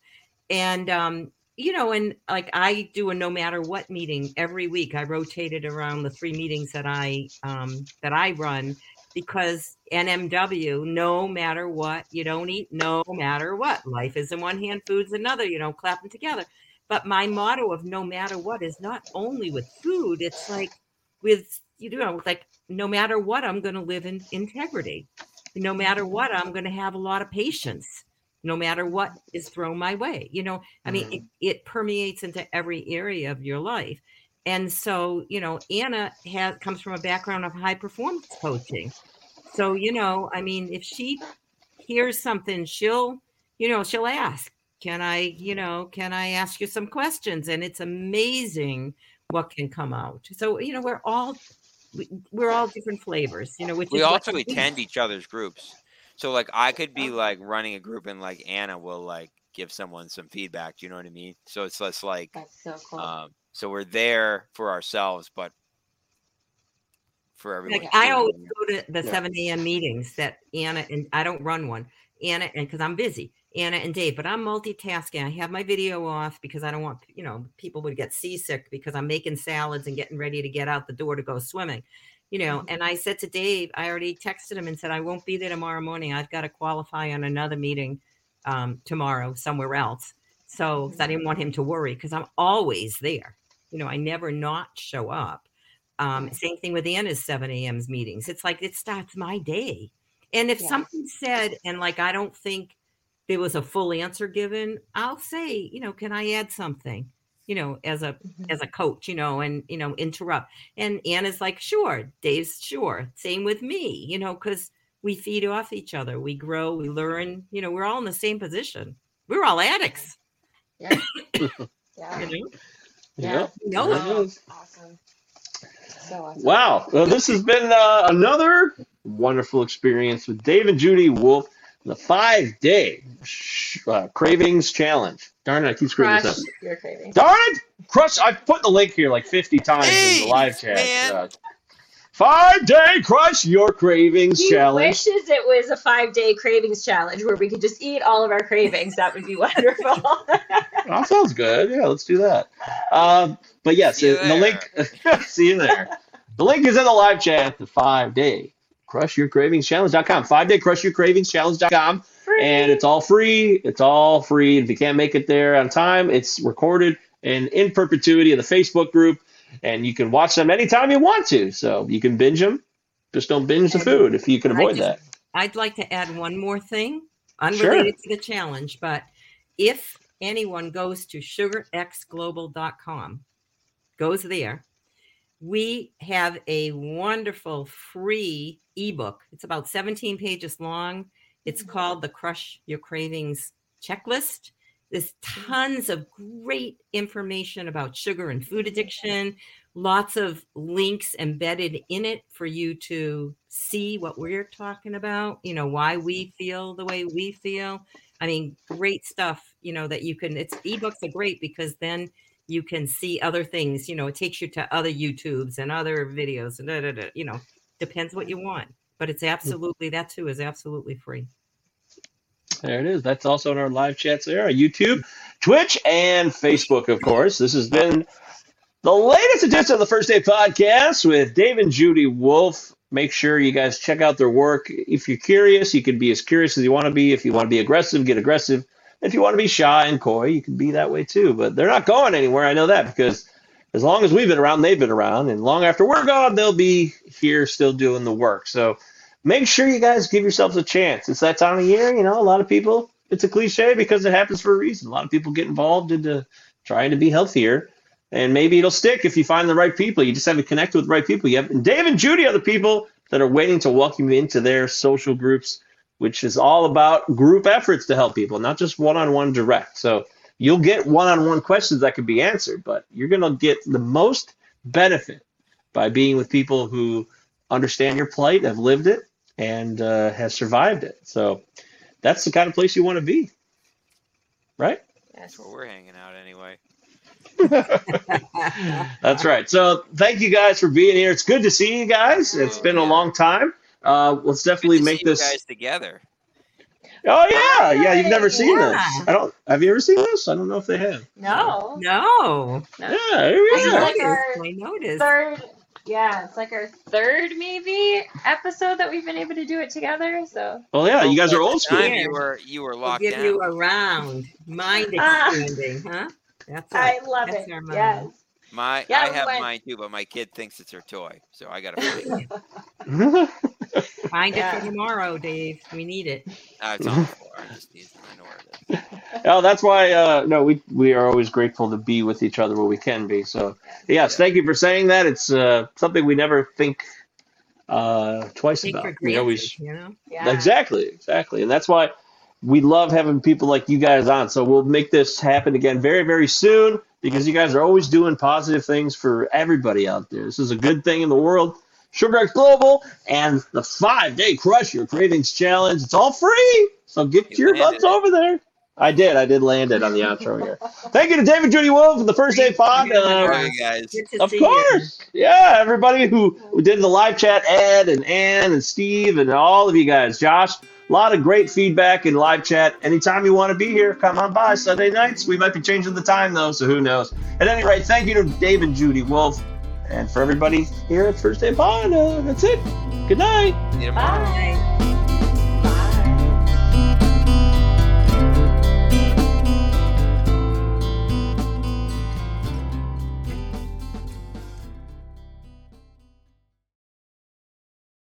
and um, you know, and like I do a no matter what meeting every week. I rotate it around the three meetings that I um, that I run because NMW, no matter what, you don't eat no matter what. Life is in one hand, food's another. You know, clap them together. But my motto of no matter what is not only with food. It's like with you know, like no matter what, I'm going to live in integrity. No matter what, I'm going to have a lot of patience no matter what is thrown my way. You know, I mean, it, mm. it permeates into every area of your life. And so, you know, Anna has comes from a background of high performance coaching. So, you know, I mean, if she hears something, she'll, you know, she'll ask, can I, you know, can I ask you some questions? And it's amazing what can come out. So, you know, we're all we, we're all different flavors, you know, which we also attend each other's groups. So like I could be like running a group and like Anna will like give someone some feedback. Do you know what I mean? So it's less like That's so cool. um so we're there for ourselves, but for everyone. like I always go to the Yeah. 7 a.m. meetings that Anna and I don't run one. Anna and because I'm busy, Anna and Dave, but I'm multitasking. I have my video off because I don't want you know people would get seasick because I'm making salads and getting ready to get out the door to go swimming, you know. And I said to Dave, I already texted him and said I won't be there tomorrow morning. I've got to qualify on another meeting um, tomorrow somewhere else. so I didn't want him to worry because I'm always there. You know, I never not show up. Um, same thing with Anna's 7 a.m.'s meetings. It's like it starts my day. And if Yes. something's said and like I don't think there was a full answer given, I'll say, you know, can I add something? You know, as a Mhm. as a coach, you know, and you know, interrupt. And Anna's like, sure, Dave's sure. Same with me, you know, because we feed off each other. We grow, we learn, you know, we're all in the same position. We're all addicts, yeah. (laughs) you Yeah. know. Yeah. We know There it. it is. Awesome. So awesome. Wow. Well, this has been uh, another wonderful experience with Dave and Judy Wolf, the five day uh, cravings challenge. Darn it, I keep screwing Crush this up. your cravings. Darn it! Crush, I've put the link here like 50 times in the live chat. man. Uh, five day crush your cravings He challenge. wishes it was a five day cravings challenge where we could just eat all of our cravings. That would be (laughs) wonderful. (laughs) That sounds good. Yeah, let's do that. Um, but yes, See you uh, the link. (laughs) see you there. The link is in the live chat. The five day crush your cravings challenge.com. Five day crush your cravings challenge.com. And it's all free. It's all free. If you can't make it there on time, it's recorded and in perpetuity in the Facebook group. And you can watch them anytime you want to. So you can binge them. Just don't binge the food if you can avoid just- that. I'd like to add one more thing, unrelated to the challenge, but if anyone goes to sugarxglobal.com, goes there, we have a wonderful free ebook. It's about 17 pages long. It's Mhm. called the Crush Your Cravings Checklist. There's tons of great information about sugar and food addiction, lots of links embedded in it for you to see what we're talking about, you know, why we feel the way we feel. I mean, great stuff, you know, that you can, it's ebooks are great because then you can see other things, you know, it takes you to other YouTubes and other videos and da, da, da, you know, depends what you want. But it's hmm. absolutely, that too is absolutely free. There it is. That's also in our live chats there, on YouTube, Twitch, and Facebook, of course. This has been the latest edition of the First Day Podcast with Dave and Judy Wolf. Make sure you guys check out their work. If you're curious, you can be as curious as you want to be. If you want to be aggressive, get aggressive. If you want to be shy and coy, you can be that way too. But they're not going anywhere. I know that because as long as we've been around, they've been around. And long after we're gone, they'll be here still doing the work. So make sure you guys give yourselves a chance. It's that time of year, you know, a lot of people, it's a cliche because it happens for a reason. A lot of people get involved into trying to be healthier. And maybe it'll stick if you find the right people. You just have to connect with the right people. You have and Dave and Judy are the people that are waiting to welcome you into their social groups, which is all about group efforts to help people, not just one-on-one direct. So you'll get one-on-one questions that can be answered, but you're going to get the most benefit by being with people who understand your plight, have lived it, and uh, has survived it. So that's the kind of place you want to be, right? That's where we're hanging out anyway. (laughs) That's right. So thank you guys for being here. It's good to see you guys. It's been a long time. Uh, let's definitely make see you this. guys together. Oh yeah, yeah. You've never seen Yeah. this. I don't. Have you ever seen this? I don't know if they have. No. no. Yeah, here we This is like our I noticed. Third, yeah, it's like our third maybe episode that we've been able to do it together. So Well, yeah. You guys are old school. you were you were We'll give down. you a round. Mind Ah. expanding, huh? That's I it. love That's it. our motto. Yes. My Yeah, I have went- mine too, but my kid thinks it's her toy, so I gotta (laughs) (laughs) find it. It for tomorrow, Dave. We need it. Uh, it's on the floor. I just need I know where it is. (laughs) oh, that's why. Uh, no, we we are always grateful to be with each other where we can be. So yes, thank you for saying that. It's uh, something we never think uh, twice Take for about. We always you know. Yeah. Exactly, exactly. And that's why we love having people like you guys on. So we'll make this happen again very, very soon because you guys are always doing positive things for everybody out there. This is a good thing in the world. SugarX Global and the five day Crush Your Cravings Challenge. It's all free. So get You your butts it. over there. I did. I did land it on the outro here. Thank you to Dave and Judy Wolf for the first day pod. Uh, All right, guys. Of see course. Yeah, everybody who, who did the live chat, Ed and Ann and Steve and all of you guys. Josh, a lot of great feedback in live chat. Anytime you want to be here, come on by Sunday nights. We might be changing the time though, so who knows. At any rate, thank you to Dave and Judy Wolf. And for everybody here at First Day Pod, uh, that's it. Good night. See you tomorrow. Bye.